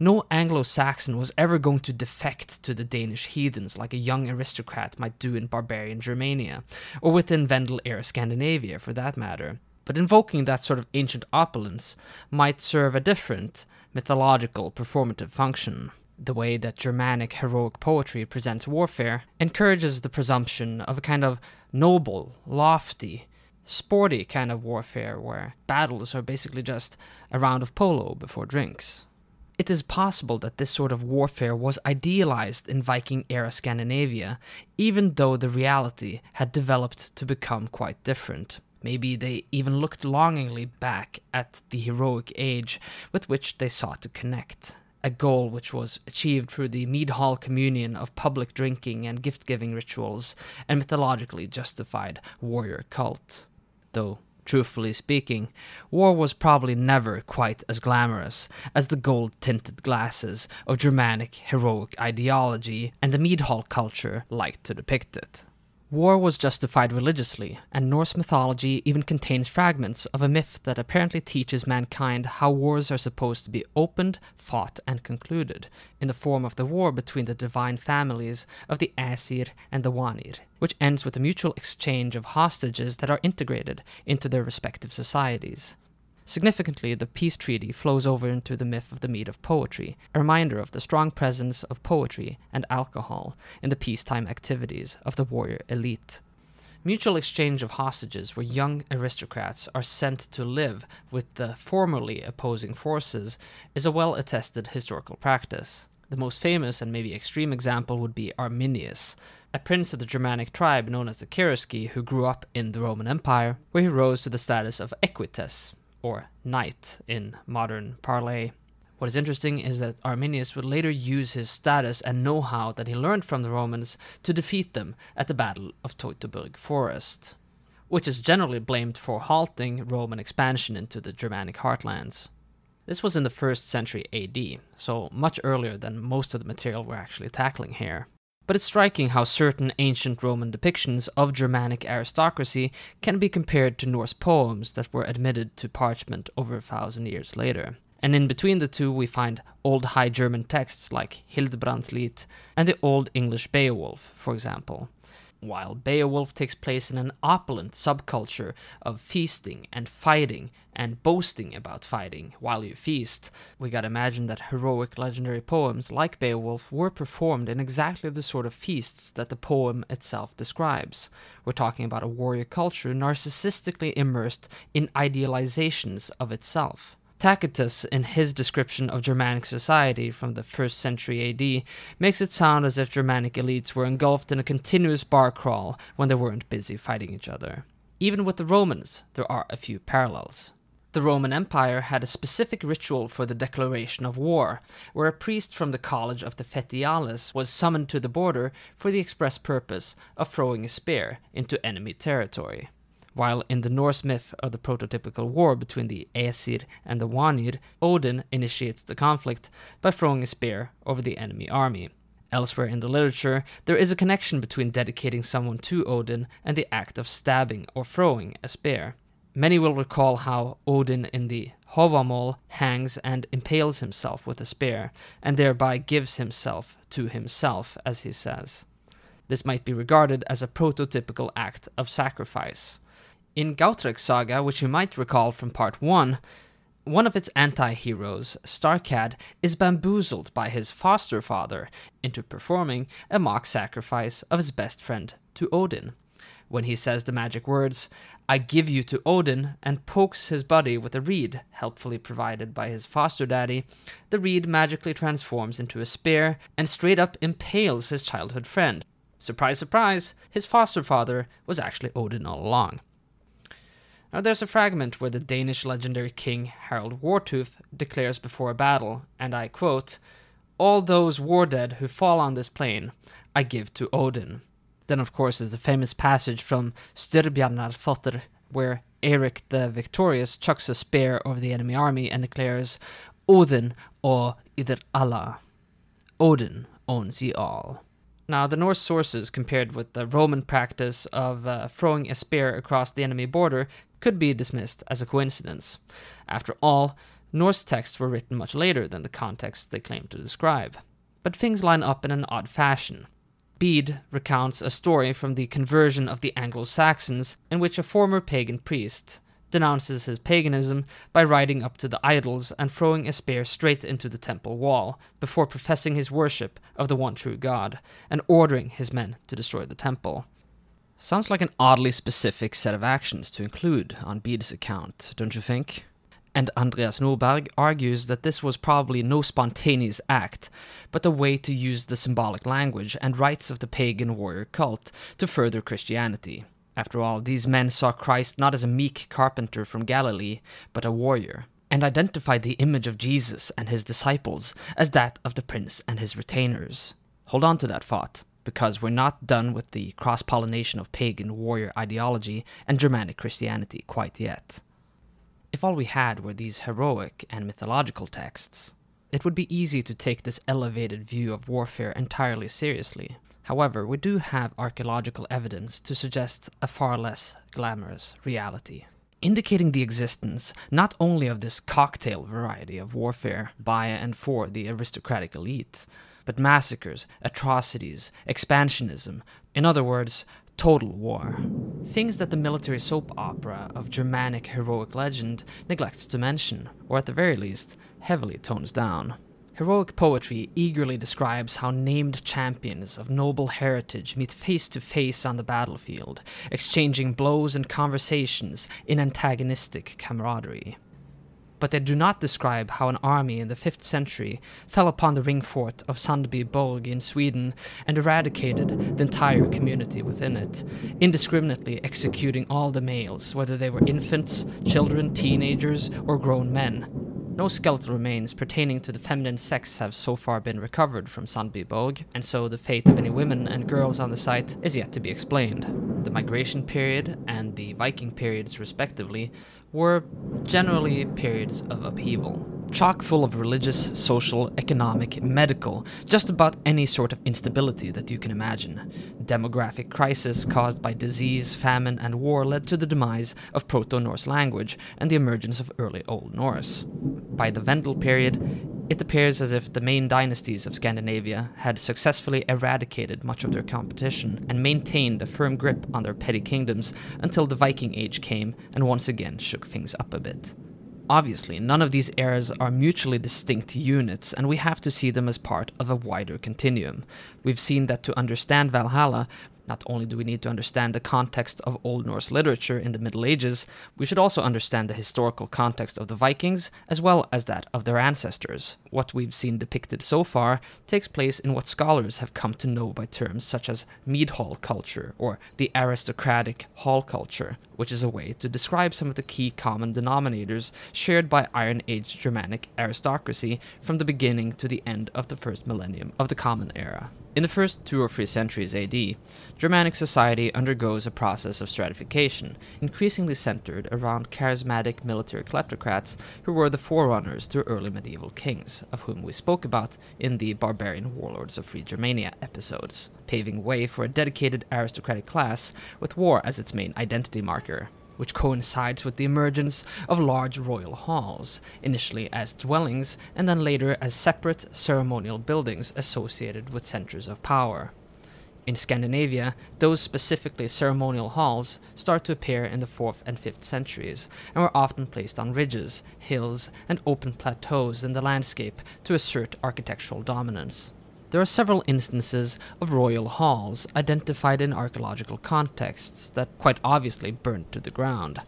No Anglo Saxon was ever going to defect to the Danish heathens like a young aristocrat might do in barbarian Germania, or within Vendel era Scandinavia for that matter. But invoking that sort of ancient opulence might serve a different, mythological, performative function the way that Germanic heroic poetry presents warfare encourages the presumption of a kind of noble, lofty, sporty kind of warfare where battles are basically just a round of polo before drinks. It is possible that this sort of warfare was idealized in Viking era Scandinavia, even though the reality had developed to become quite different. Maybe they even looked longingly back at the heroic age with which they sought to connect a goal which was achieved through the mead hall communion of public drinking and gift giving rituals and mythologically justified warrior cult. Though, truthfully speaking, war was probably never quite as glamorous as the gold tinted glasses of Germanic heroic ideology and the mead hall culture liked to depict it. War was justified religiously, and Norse mythology even contains fragments of a myth that apparently teaches mankind how wars are supposed to be opened, fought, and concluded, in the form of the war between the divine families of the Aesir and the Vanir, which ends with a mutual exchange of hostages that are integrated into their respective societies. Significantly, the peace treaty flows over into the myth of the mead of poetry, a reminder of the strong presence of poetry and alcohol in the peacetime activities of the warrior elite. Mutual exchange of hostages, where young aristocrats are sent to live with the formerly opposing forces, is a well attested historical practice. The most famous and maybe extreme example would be Arminius, a prince of the Germanic tribe known as the Cherusci who grew up in the Roman Empire, where he rose to the status of equites, or knight in modern parley. What is interesting is that Arminius would later use his status and know how that he learned from the Romans to defeat them at the Battle of Teutoburg Forest, which is generally blamed for halting Roman expansion into the Germanic heartlands. This was in the first century AD, so much earlier than most of the material we're actually tackling here. But it's striking how certain ancient Roman depictions of Germanic aristocracy can be compared to Norse poems that were admitted to parchment over a thousand years later. And in between the two, we find Old High German texts like Hildebrandslied and the Old English Beowulf, for example, while Beowulf takes place in an opulent subculture of feasting and fighting and boasting about fighting while you feast, we gotta imagine that heroic legendary poems like Beowulf were performed in exactly the sort of feasts that the poem itself describes. We're talking about a warrior culture narcissistically immersed in idealizations of itself. Tacitus, in his description of Germanic society from the 1st century AD, makes it sound as if Germanic elites were engulfed in a continuous bar crawl when they weren't busy fighting each other. Even with the Romans, there are a few parallels. The Roman Empire had a specific ritual for the declaration of war, where a priest from the College of the Fetiales was summoned to the border for the express purpose of throwing a spear into enemy territory while in the Norse myth of the prototypical war between the Aesir and the Vanir, Odin initiates the conflict by throwing a spear over the enemy army. Elsewhere in the literature, there is a connection between dedicating someone to Odin and the act of stabbing or throwing a spear. Many will recall how Odin in the Hávamál hangs and impales himself with a spear, and thereby gives himself to himself, as he says. This might be regarded as a prototypical act of sacrifice. In Gautreks saga, which you might recall from part 1, one of its anti heroes, Starkad, is bamboozled by his foster father into performing a mock sacrifice of his best friend to Odin. When he says the magic words, I give you to Odin, and pokes his body with a reed, helpfully provided by his foster daddy, the reed magically transforms into a spear and straight up impales his childhood friend. Surprise, surprise, his foster father was actually Odin all along. Now, there's a fragment where the Danish legendary king Harald Wartooth declares before a battle, and I quote, All those war dead who fall on this plain, I give to Odin. Then, of course, is the famous passage from Styrbjarnarfotr, where Eric the Victorious chucks a spear over the enemy army and declares, Odin or either Allah. Odin owns ye all. Now, the Norse sources, compared with the Roman practice of uh, throwing a spear across the enemy border, could be dismissed as a coincidence. After all, Norse texts were written much later than the context they claim to describe. But things line up in an odd fashion. Bede recounts a story from the conversion of the Anglo Saxons in which a former pagan priest denounces his paganism by riding up to the idols and throwing a spear straight into the temple wall, before professing his worship of the one true God, and ordering his men to destroy the temple. Sounds like an oddly specific set of actions to include on Bede's account, don't you think? And Andreas Nordberg argues that this was probably no spontaneous act, but a way to use the symbolic language and rites of the pagan warrior cult to further Christianity. After all, these men saw Christ not as a meek carpenter from Galilee, but a warrior, and identified the image of Jesus and his disciples as that of the prince and his retainers. Hold on to that thought, because we're not done with the cross pollination of pagan warrior ideology and Germanic Christianity quite yet. If all we had were these heroic and mythological texts, it would be easy to take this elevated view of warfare entirely seriously. However, we do have archaeological evidence to suggest a far less glamorous reality, indicating the existence not only of this cocktail variety of warfare by and for the aristocratic elite, but massacres, atrocities, expansionism, in other words, total war. Things that the military soap opera of Germanic heroic legend neglects to mention, or at the very least, heavily tones down. Heroic poetry eagerly describes how named champions of noble heritage meet face to face on the battlefield, exchanging blows and conversations in antagonistic camaraderie. But they do not describe how an army in the 5th century fell upon the ring fort of Sandbyborg in Sweden and eradicated the entire community within it, indiscriminately executing all the males, whether they were infants, children, teenagers, or grown men. No skeletal remains pertaining to the feminine sex have so far been recovered from Sandbyborg, and so the fate of any women and girls on the site is yet to be explained. The migration period and the Viking periods, respectively, were generally periods of upheaval chock full of religious, social, economic, medical, just about any sort of instability that you can imagine. Demographic crisis caused by disease, famine, and war led to the demise of Proto Norse language and the emergence of early Old Norse. By the Vendel period, it appears as if the main dynasties of Scandinavia had successfully eradicated much of their competition and maintained a firm grip on their petty kingdoms until the Viking Age came and once again shook things up a bit. Obviously, none of these eras are mutually distinct units, and we have to see them as part of a wider continuum. We've seen that to understand Valhalla, not only do we need to understand the context of Old Norse literature in the Middle Ages, we should also understand the historical context of the Vikings as well as that of their ancestors. What we've seen depicted so far takes place in what scholars have come to know by terms such as mead hall culture or the aristocratic hall culture, which is a way to describe some of the key common denominators shared by Iron Age Germanic aristocracy from the beginning to the end of the first millennium of the Common Era. In the first two or three centuries AD, Germanic society undergoes a process of stratification, increasingly centered around charismatic military kleptocrats who were the forerunners to early medieval kings, of whom we spoke about in the Barbarian Warlords of Free Germania episodes, paving way for a dedicated aristocratic class with war as its main identity marker which coincides with the emergence of large royal halls, initially as dwellings and then later as separate ceremonial buildings associated with centers of power. In Scandinavia, those specifically ceremonial halls start to appear in the 4th and 5th centuries and were often placed on ridges, hills, and open plateaus in the landscape to assert architectural dominance. There are several instances of royal halls identified in archaeological contexts that quite obviously burnt to the ground.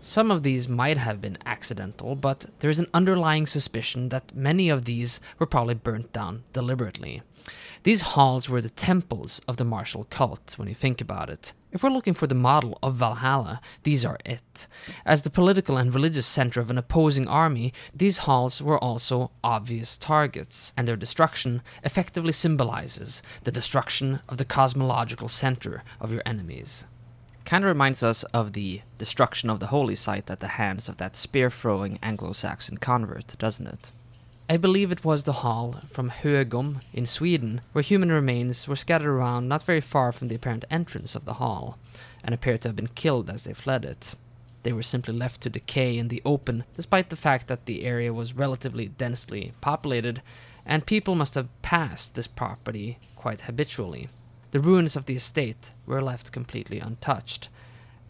Some of these might have been accidental, but there is an underlying suspicion that many of these were probably burnt down deliberately. These halls were the temples of the martial cult, when you think about it. If we're looking for the model of Valhalla, these are it. As the political and religious center of an opposing army, these halls were also obvious targets, and their destruction effectively symbolizes the destruction of the cosmological center of your enemies. Kind of reminds us of the destruction of the holy site at the hands of that spear throwing Anglo Saxon convert, doesn't it? I believe it was the hall from Högom in Sweden, where human remains were scattered around not very far from the apparent entrance of the hall, and appeared to have been killed as they fled it. They were simply left to decay in the open, despite the fact that the area was relatively densely populated, and people must have passed this property quite habitually. The ruins of the estate were left completely untouched,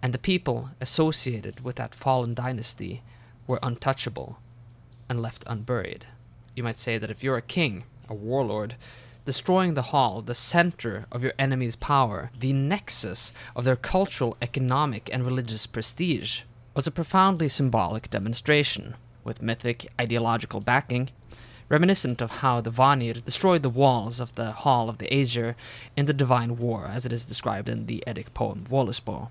and the people associated with that fallen dynasty were untouchable and left unburied you might say that if you're a king, a warlord, destroying the hall, the center of your enemy's power, the nexus of their cultural, economic, and religious prestige, was a profoundly symbolic demonstration, with mythic ideological backing, reminiscent of how the Vanir destroyed the walls of the Hall of the Aesir in the Divine War, as it is described in the Eddic poem Völuspá.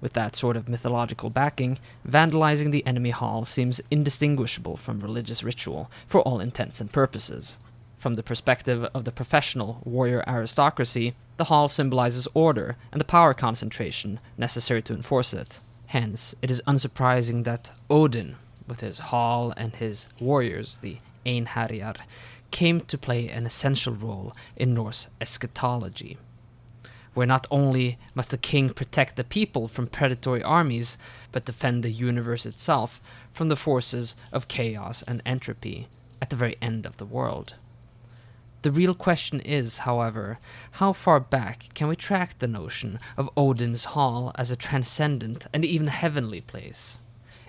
With that sort of mythological backing, vandalizing the enemy hall seems indistinguishable from religious ritual for all intents and purposes. From the perspective of the professional warrior aristocracy, the hall symbolizes order and the power concentration necessary to enforce it. Hence, it is unsurprising that Odin, with his hall and his warriors, the Einherjar, came to play an essential role in Norse eschatology where not only must the king protect the people from predatory armies, but defend the universe itself from the forces of chaos and entropy at the very end of the world. The real question is, however, how far back can we track the notion of Odin's Hall as a transcendent and even heavenly place?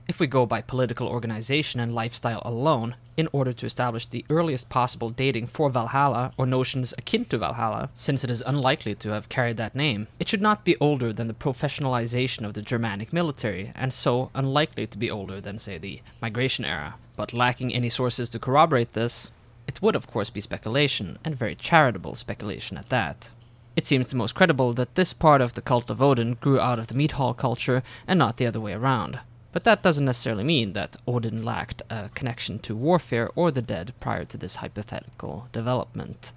If we go by political organization and lifestyle alone, in order to establish the earliest possible dating for Valhalla or notions akin to Valhalla, since it is unlikely to have carried that name, it should not be older than the professionalization of the Germanic military, and so unlikely to be older than, say, the migration era. But lacking any sources to corroborate this, it would of course be speculation, and very charitable speculation at that. It seems the most credible that this part of the cult of Odin grew out of the mead hall culture and not the other way around. But that doesn't necessarily mean that Odin lacked a connection to warfare or the dead prior to this hypothetical development.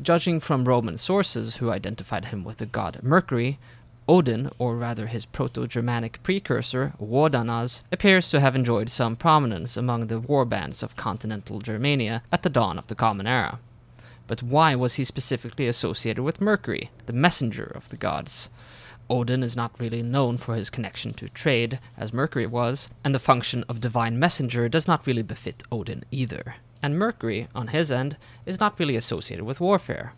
Judging from Roman sources who identified him with the god Mercury, Odin, or rather his Proto Germanic precursor, Wodanas, appears to have enjoyed some prominence among the warbands of continental Germania at the dawn of the Common Era. But why was he specifically associated with Mercury, the messenger of the gods? Odin is not really known for his connection to trade, as Mercury was, and the function of divine messenger does not really befit Odin either. And Mercury, on his end, is not really associated with warfare.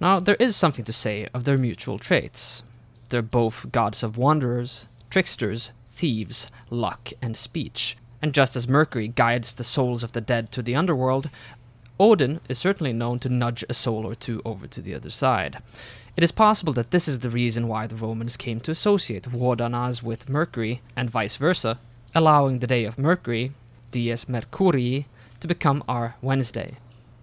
Now, there is something to say of their mutual traits. They're both gods of wanderers, tricksters, thieves, luck, and speech. And just as Mercury guides the souls of the dead to the underworld, Odin is certainly known to nudge a soul or two over to the other side. It is possible that this is the reason why the Romans came to associate Wodanas with Mercury and vice versa, allowing the day of Mercury, Dies Mercurii, to become our Wednesday.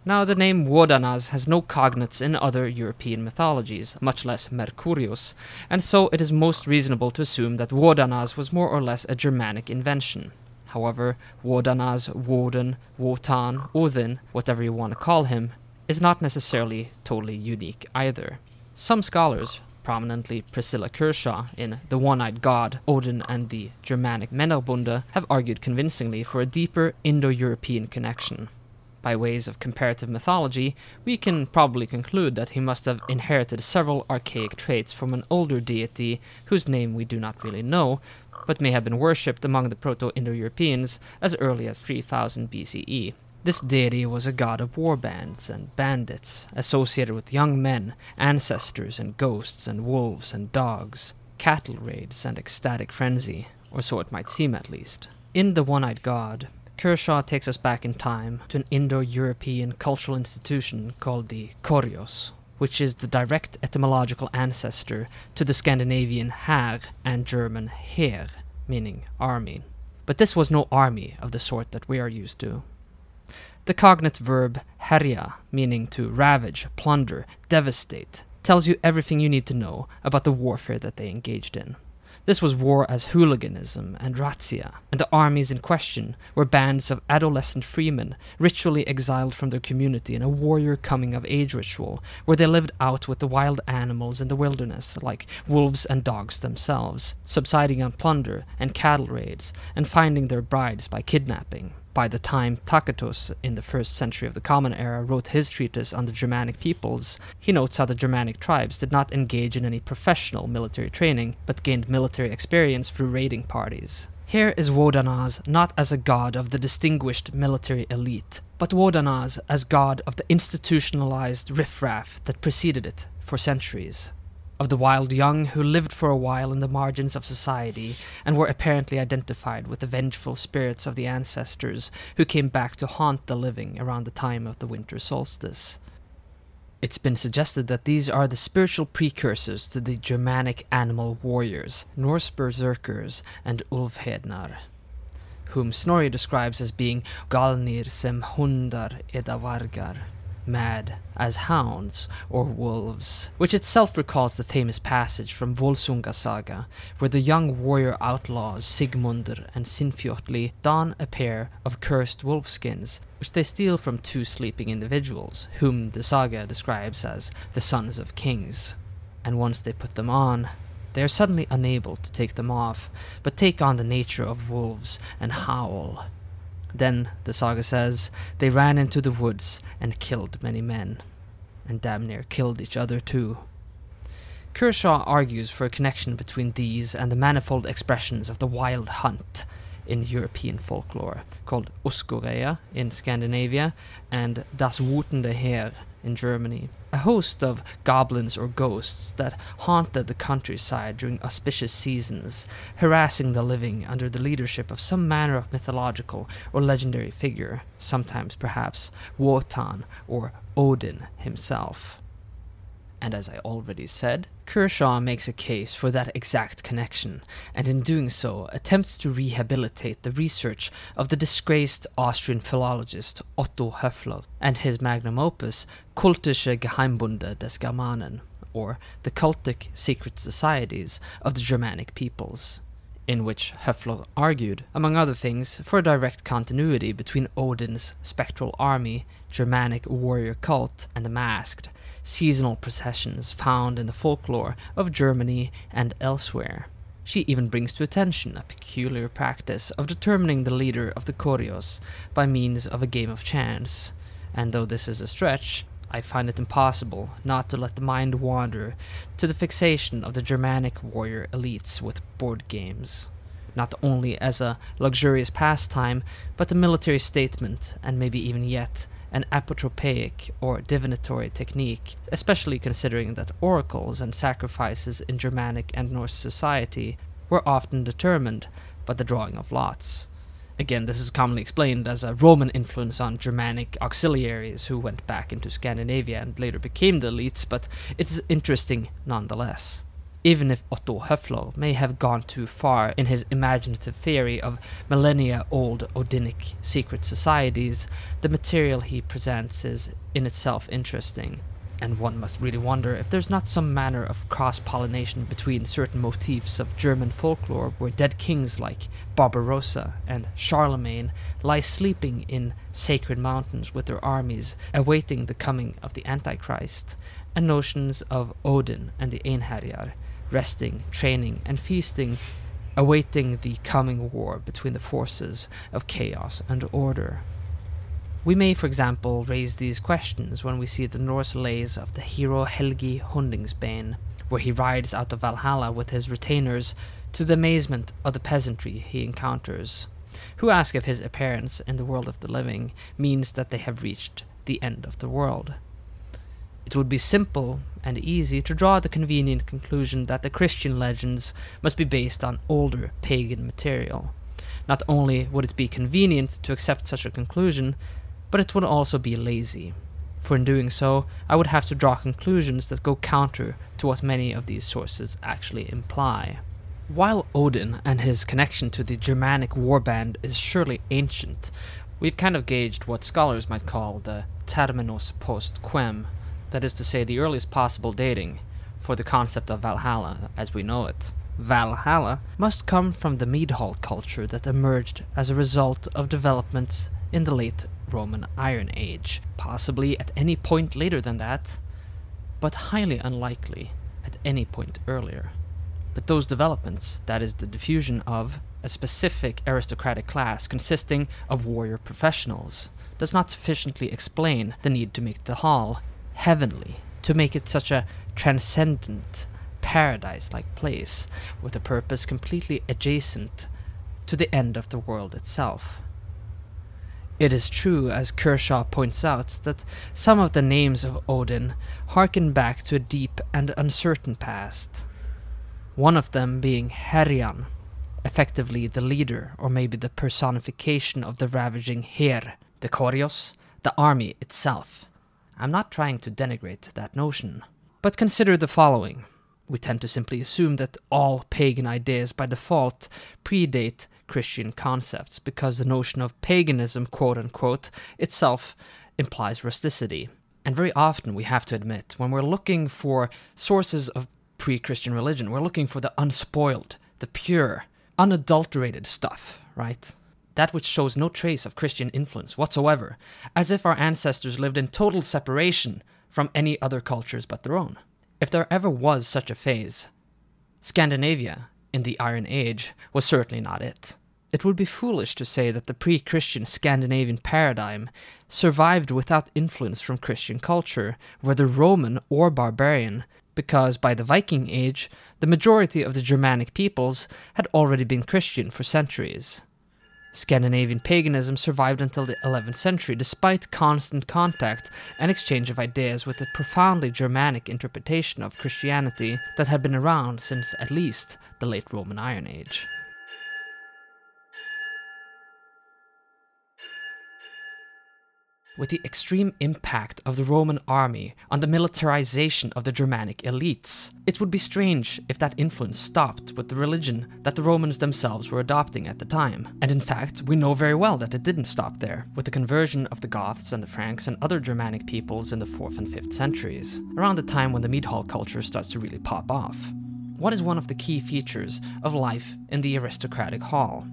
Now, the name Wodanas has no cognates in other European mythologies, much less Mercurius, and so it is most reasonable to assume that Wodanas was more or less a Germanic invention. However, Wodanas, Woden, Wotan, Odin, whatever you want to call him, is not necessarily totally unique either. Some scholars, prominently Priscilla Kershaw in The One Eyed God, Odin and the Germanic Männerbunde, have argued convincingly for a deeper Indo European connection. By ways of comparative mythology, we can probably conclude that he must have inherited several archaic traits from an older deity whose name we do not really know, but may have been worshipped among the Proto Indo Europeans as early as 3000 BCE. This deity was a god of war bands and bandits, associated with young men, ancestors, and ghosts, and wolves and dogs, cattle raids, and ecstatic frenzy, or so it might seem at least. In The One Eyed God, Kershaw takes us back in time to an Indo European cultural institution called the Koryos, which is the direct etymological ancestor to the Scandinavian Här and German Heer, meaning army. But this was no army of the sort that we are used to. The cognate verb herja, meaning to ravage, plunder, devastate, tells you everything you need to know about the warfare that they engaged in. This was war as hooliganism and razzia, and the armies in question were bands of adolescent freemen ritually exiled from their community in a warrior coming of age ritual, where they lived out with the wild animals in the wilderness, like wolves and dogs themselves, subsiding on plunder and cattle raids, and finding their brides by kidnapping by the time Tacitus, in the first century of the Common Era, wrote his treatise on the Germanic peoples, he notes how the Germanic tribes did not engage in any professional military training, but gained military experience through raiding parties. Here is Wodanas not as a god of the distinguished military elite, but Wodanas as god of the institutionalized riffraff that preceded it for centuries of the wild young who lived for a while in the margins of society and were apparently identified with the vengeful spirits of the ancestors who came back to haunt the living around the time of the winter solstice. It's been suggested that these are the spiritual precursors to the Germanic animal warriors, Norse berserkers, and Ulfhednar, whom Snorri describes as being Galnir sem hundar edavargar mad as hounds or wolves, which itself recalls the famous passage from Volsunga Saga, where the young warrior outlaws Sigmundur and Sinfjotli don a pair of cursed wolfskins, which they steal from two sleeping individuals, whom the saga describes as the sons of kings. And once they put them on, they are suddenly unable to take them off, but take on the nature of wolves and howl, then, the saga says, they ran into the woods and killed many men, and damn near killed each other too. Kershaw argues for a connection between these and the manifold expressions of the wild hunt in European folklore, called Oskoreia in Scandinavia and Das wutende Heer in Germany, a host of goblins or ghosts that haunted the countryside during auspicious seasons, harassing the living under the leadership of some manner of mythological or legendary figure, sometimes perhaps Wotan or Odin himself. And as I already said, Kershaw makes a case for that exact connection, and in doing so attempts to rehabilitate the research of the disgraced Austrian philologist Otto Höfler and his magnum opus Kultische Geheimbunde des Germanen, or the cultic secret societies of the Germanic peoples. in which Höfler argued, among other things, for a direct continuity between Odin's spectral army, Germanic warrior cult, and the masked, seasonal processions found in the folklore of Germany and elsewhere. She even brings to attention a peculiar practice of determining the leader of the Koryos by means of a game of chance, and though this is a stretch, I find it impossible not to let the mind wander to the fixation of the Germanic warrior elites with board games, not only as a luxurious pastime, but a military statement, and maybe even yet an apotropaic or divinatory technique, especially considering that oracles and sacrifices in Germanic and Norse society were often determined by the drawing of lots. Again, this is commonly explained as a Roman influence on Germanic auxiliaries who went back into Scandinavia and later became the elites, but it's interesting nonetheless. Even if Otto Höfler may have gone too far in his imaginative theory of millennia old Odinic secret societies, the material he presents is in itself interesting. And one must really wonder if there's not some manner of cross pollination between certain motifs of German folklore where dead kings like Barbarossa and Charlemagne lie sleeping in sacred mountains with their armies, awaiting the coming of the Antichrist, and notions of Odin and the Einherjar, resting, training, and feasting, awaiting the coming war between the forces of chaos and order. We may, for example, raise these questions when we see the Norse lays of the hero Helgi Hundingsbane, where he rides out of Valhalla with his retainers to the amazement of the peasantry he encounters, who ask if his appearance in the world of the living means that they have reached the end of the world. It would be simple and easy to draw the convenient conclusion that the Christian legends must be based on older pagan material. Not only would it be convenient to accept such a conclusion, but it would also be lazy. For in doing so, I would have to draw conclusions that go counter to what many of these sources actually imply. While Odin and his connection to the Germanic warband is surely ancient, we've kind of gauged what scholars might call the terminus post quem, that is to say, the earliest possible dating for the concept of Valhalla as we know it. Valhalla must come from the Meadhall culture that emerged as a result of developments in the late Roman Iron Age, possibly at any point later than that, but highly unlikely at any point earlier. But those developments, that is, the diffusion of a specific aristocratic class consisting of warrior professionals, does not sufficiently explain the need to make the hall heavenly, to make it such a transcendent, paradise like place with a purpose completely adjacent to the end of the world itself. It is true, as Kershaw points out, that some of the names of Odin harken back to a deep and uncertain past. One of them being Herjan, effectively the leader or maybe the personification of the ravaging Her, the Koryos, the army itself. I'm not trying to denigrate that notion, but consider the following. We tend to simply assume that all pagan ideas by default predate Christian concepts because the notion of paganism, quote unquote, itself implies rusticity. And very often we have to admit, when we're looking for sources of pre Christian religion, we're looking for the unspoiled, the pure, unadulterated stuff, right? That which shows no trace of Christian influence whatsoever, as if our ancestors lived in total separation from any other cultures but their own. If there ever was such a phase, Scandinavia in the Iron Age was certainly not it. It would be foolish to say that the pre Christian Scandinavian paradigm survived without influence from Christian culture, whether Roman or barbarian, because by the Viking Age, the majority of the Germanic peoples had already been Christian for centuries. Scandinavian paganism survived until the 11th century despite constant contact and exchange of ideas with the profoundly Germanic interpretation of Christianity that had been around since at least the late Roman Iron Age. With the extreme impact of the Roman army on the militarization of the Germanic elites. It would be strange if that influence stopped with the religion that the Romans themselves were adopting at the time. And in fact, we know very well that it didn't stop there, with the conversion of the Goths and the Franks and other Germanic peoples in the 4th and 5th centuries, around the time when the Meadhall culture starts to really pop off. What is one of the key features of life in the aristocratic hall?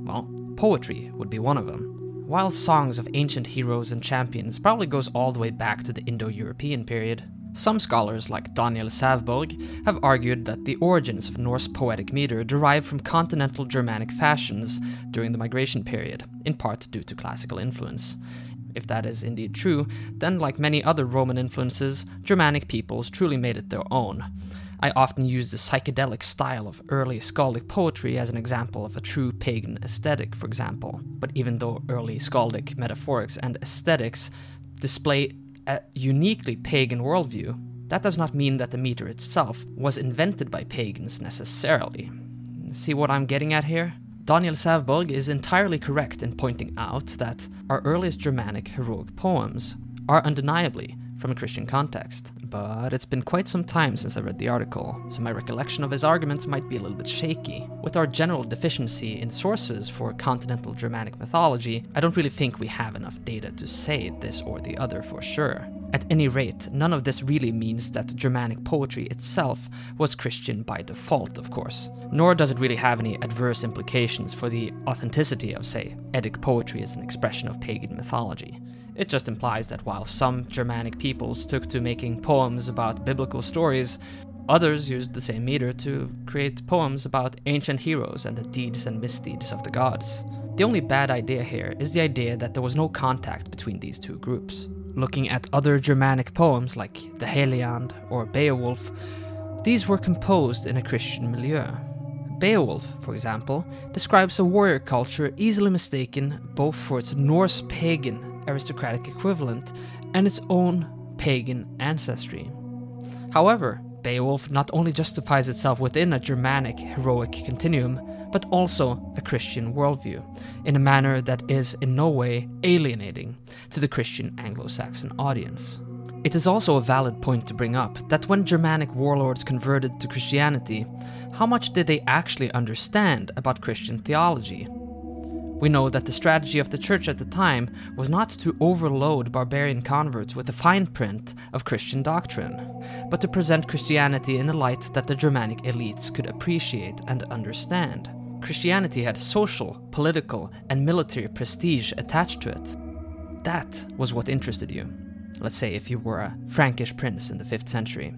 Well, poetry would be one of them. While songs of ancient heroes and champions probably goes all the way back to the Indo-European period, some scholars, like Daniel Sävborg, have argued that the origins of Norse poetic meter derive from continental Germanic fashions during the migration period, in part due to classical influence. If that is indeed true, then, like many other Roman influences, Germanic peoples truly made it their own. I often use the psychedelic style of early skaldic poetry as an example of a true pagan aesthetic, for example. But even though early skaldic metaphorics and aesthetics display a uniquely pagan worldview, that does not mean that the meter itself was invented by pagans necessarily. See what I'm getting at here? Daniel Sävborg is entirely correct in pointing out that our earliest Germanic heroic poems are undeniably from a Christian context. But it's been quite some time since I read the article, so my recollection of his arguments might be a little bit shaky. With our general deficiency in sources for continental Germanic mythology, I don't really think we have enough data to say this or the other for sure. At any rate, none of this really means that Germanic poetry itself was Christian by default, of course. Nor does it really have any adverse implications for the authenticity of, say, Eddic poetry as an expression of pagan mythology. It just implies that while some Germanic peoples took to making poems about biblical stories, others used the same meter to create poems about ancient heroes and the deeds and misdeeds of the gods. The only bad idea here is the idea that there was no contact between these two groups. Looking at other Germanic poems like the Heliand or Beowulf, these were composed in a Christian milieu. Beowulf, for example, describes a warrior culture easily mistaken both for its Norse pagan aristocratic equivalent and its own pagan ancestry. However, Beowulf not only justifies itself within a Germanic heroic continuum, but also a Christian worldview, in a manner that is in no way alienating to the Christian Anglo Saxon audience. It is also a valid point to bring up that when Germanic warlords converted to Christianity, how much did they actually understand about Christian theology? We know that the strategy of the church at the time was not to overload barbarian converts with the fine print of Christian doctrine, but to present Christianity in a light that the Germanic elites could appreciate and understand. Christianity had social, political, and military prestige attached to it. That was what interested you. Let's say if you were a Frankish prince in the 5th century.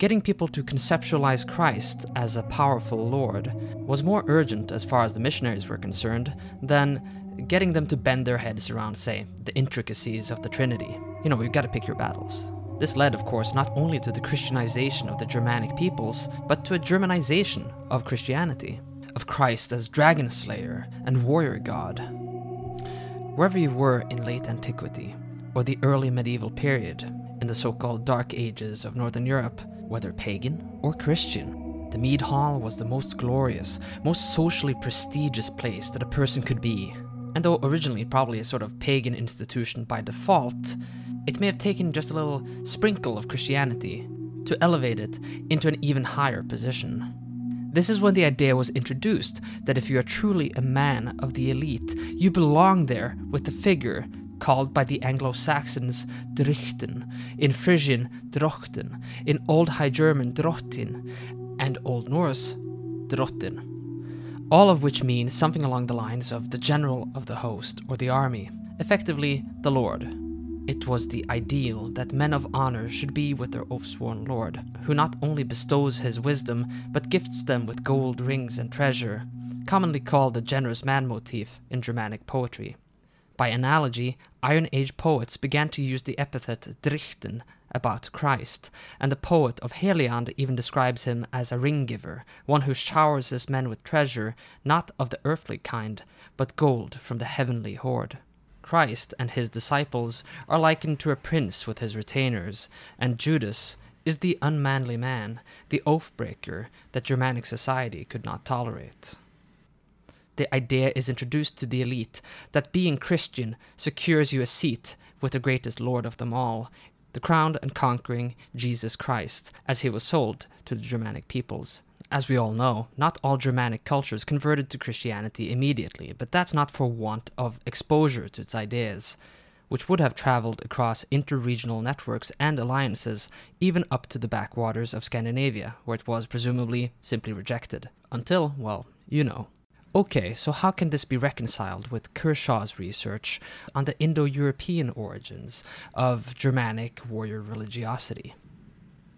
Getting people to conceptualize Christ as a powerful Lord was more urgent as far as the missionaries were concerned than getting them to bend their heads around, say, the intricacies of the Trinity. You know, you've got to pick your battles. This led, of course, not only to the Christianization of the Germanic peoples, but to a Germanization of Christianity, of Christ as dragon slayer and warrior god. Wherever you were in late antiquity, or the early medieval period, in the so called Dark Ages of Northern Europe, whether pagan or Christian. The Mead Hall was the most glorious, most socially prestigious place that a person could be. And though originally probably a sort of pagan institution by default, it may have taken just a little sprinkle of Christianity to elevate it into an even higher position. This is when the idea was introduced that if you are truly a man of the elite, you belong there with the figure called by the Anglo Saxons Dryhten, in Frisian Drochten, in Old High German Drottin, and Old Norse Drottin, all of which mean something along the lines of the general of the host or the army, effectively, the lord. It was the ideal that men of honor should be with their oath-sworn lord, who not only bestows his wisdom, but gifts them with gold rings and treasure, commonly called the generous man motif in Germanic poetry. By analogy, Iron Age poets began to use the epithet Dryhten about Christ, and the poet of Heliand even describes him as a ring giver, one who showers his men with treasure, not of the earthly kind, but gold from the heavenly hoard. Christ and his disciples are likened to a prince with his retainers, and Judas is the unmanly man, the oath breaker that Germanic society could not tolerate the idea is introduced to the elite that being Christian secures you a seat with the greatest Lord of them all, the crowned and conquering Jesus Christ, as he was sold to the Germanic peoples. As we all know, not all Germanic cultures converted to Christianity immediately, but that's not for want of exposure to its ideas. which would have traveled across interregional networks and alliances, even up to the backwaters of Scandinavia, where it was presumably simply rejected. Until, well, you know. Okay, so how can this be reconciled with Kershaw's research on the Indo European origins of Germanic warrior religiosity?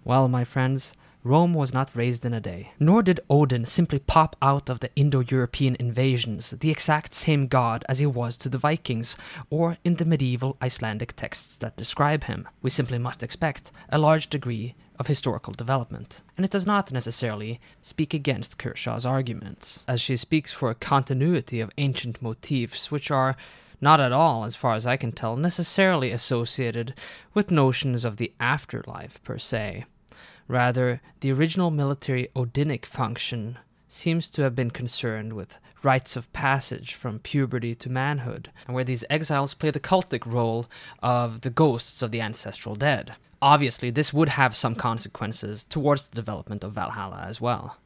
Well, my friends, Rome was not raised in a day, nor did Odin simply pop out of the Indo European invasions, the exact same god as he was to the Vikings, or in the medieval Icelandic texts that describe him. We simply must expect a large degree of historical development. And it does not necessarily speak against Kershaw's arguments, as she speaks for a continuity of ancient motifs which are not at all, as far as I can tell, necessarily associated with notions of the afterlife per se. Rather, the original military Odinic function seems to have been concerned with rites of passage from puberty to manhood, and where these exiles play the cultic role of the ghosts of the ancestral dead. Obviously, this would have some consequences towards the development of Valhalla as well.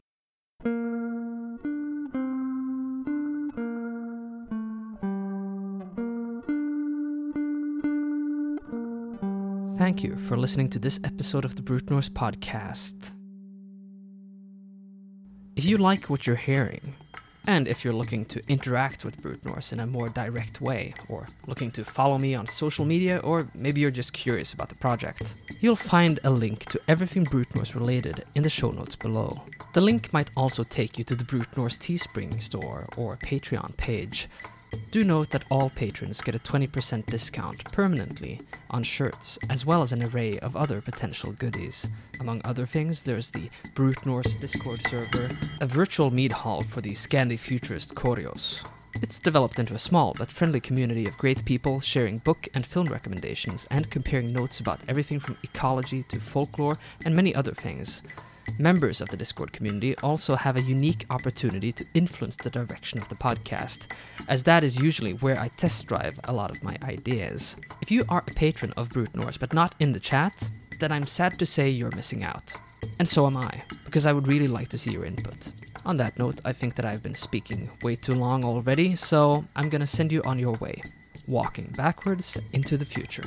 Thank you for listening to this episode of the Brute Norse podcast. If you like what you're hearing, and if you're looking to interact with Brute Norse in a more direct way, or looking to follow me on social media, or maybe you're just curious about the project, you'll find a link to everything Brute Norse related in the show notes below. The link might also take you to the Brute Norse Teespring store or Patreon page, do note that all patrons get a 20% discount permanently on shirts, as well as an array of other potential goodies. Among other things, there's the Brute Norse Discord server, a virtual mead hall for the Scandi futurist Koryos. It's developed into a small but friendly community of great people sharing book and film recommendations and comparing notes about everything from ecology to folklore and many other things. Members of the Discord community also have a unique opportunity to influence the direction of the podcast, as that is usually where I test drive a lot of my ideas. If you are a patron of Brute Norse but not in the chat, then I'm sad to say you're missing out. And so am I, because I would really like to see your input. On that note, I think that I've been speaking way too long already, so I'm gonna send you on your way, walking backwards into the future.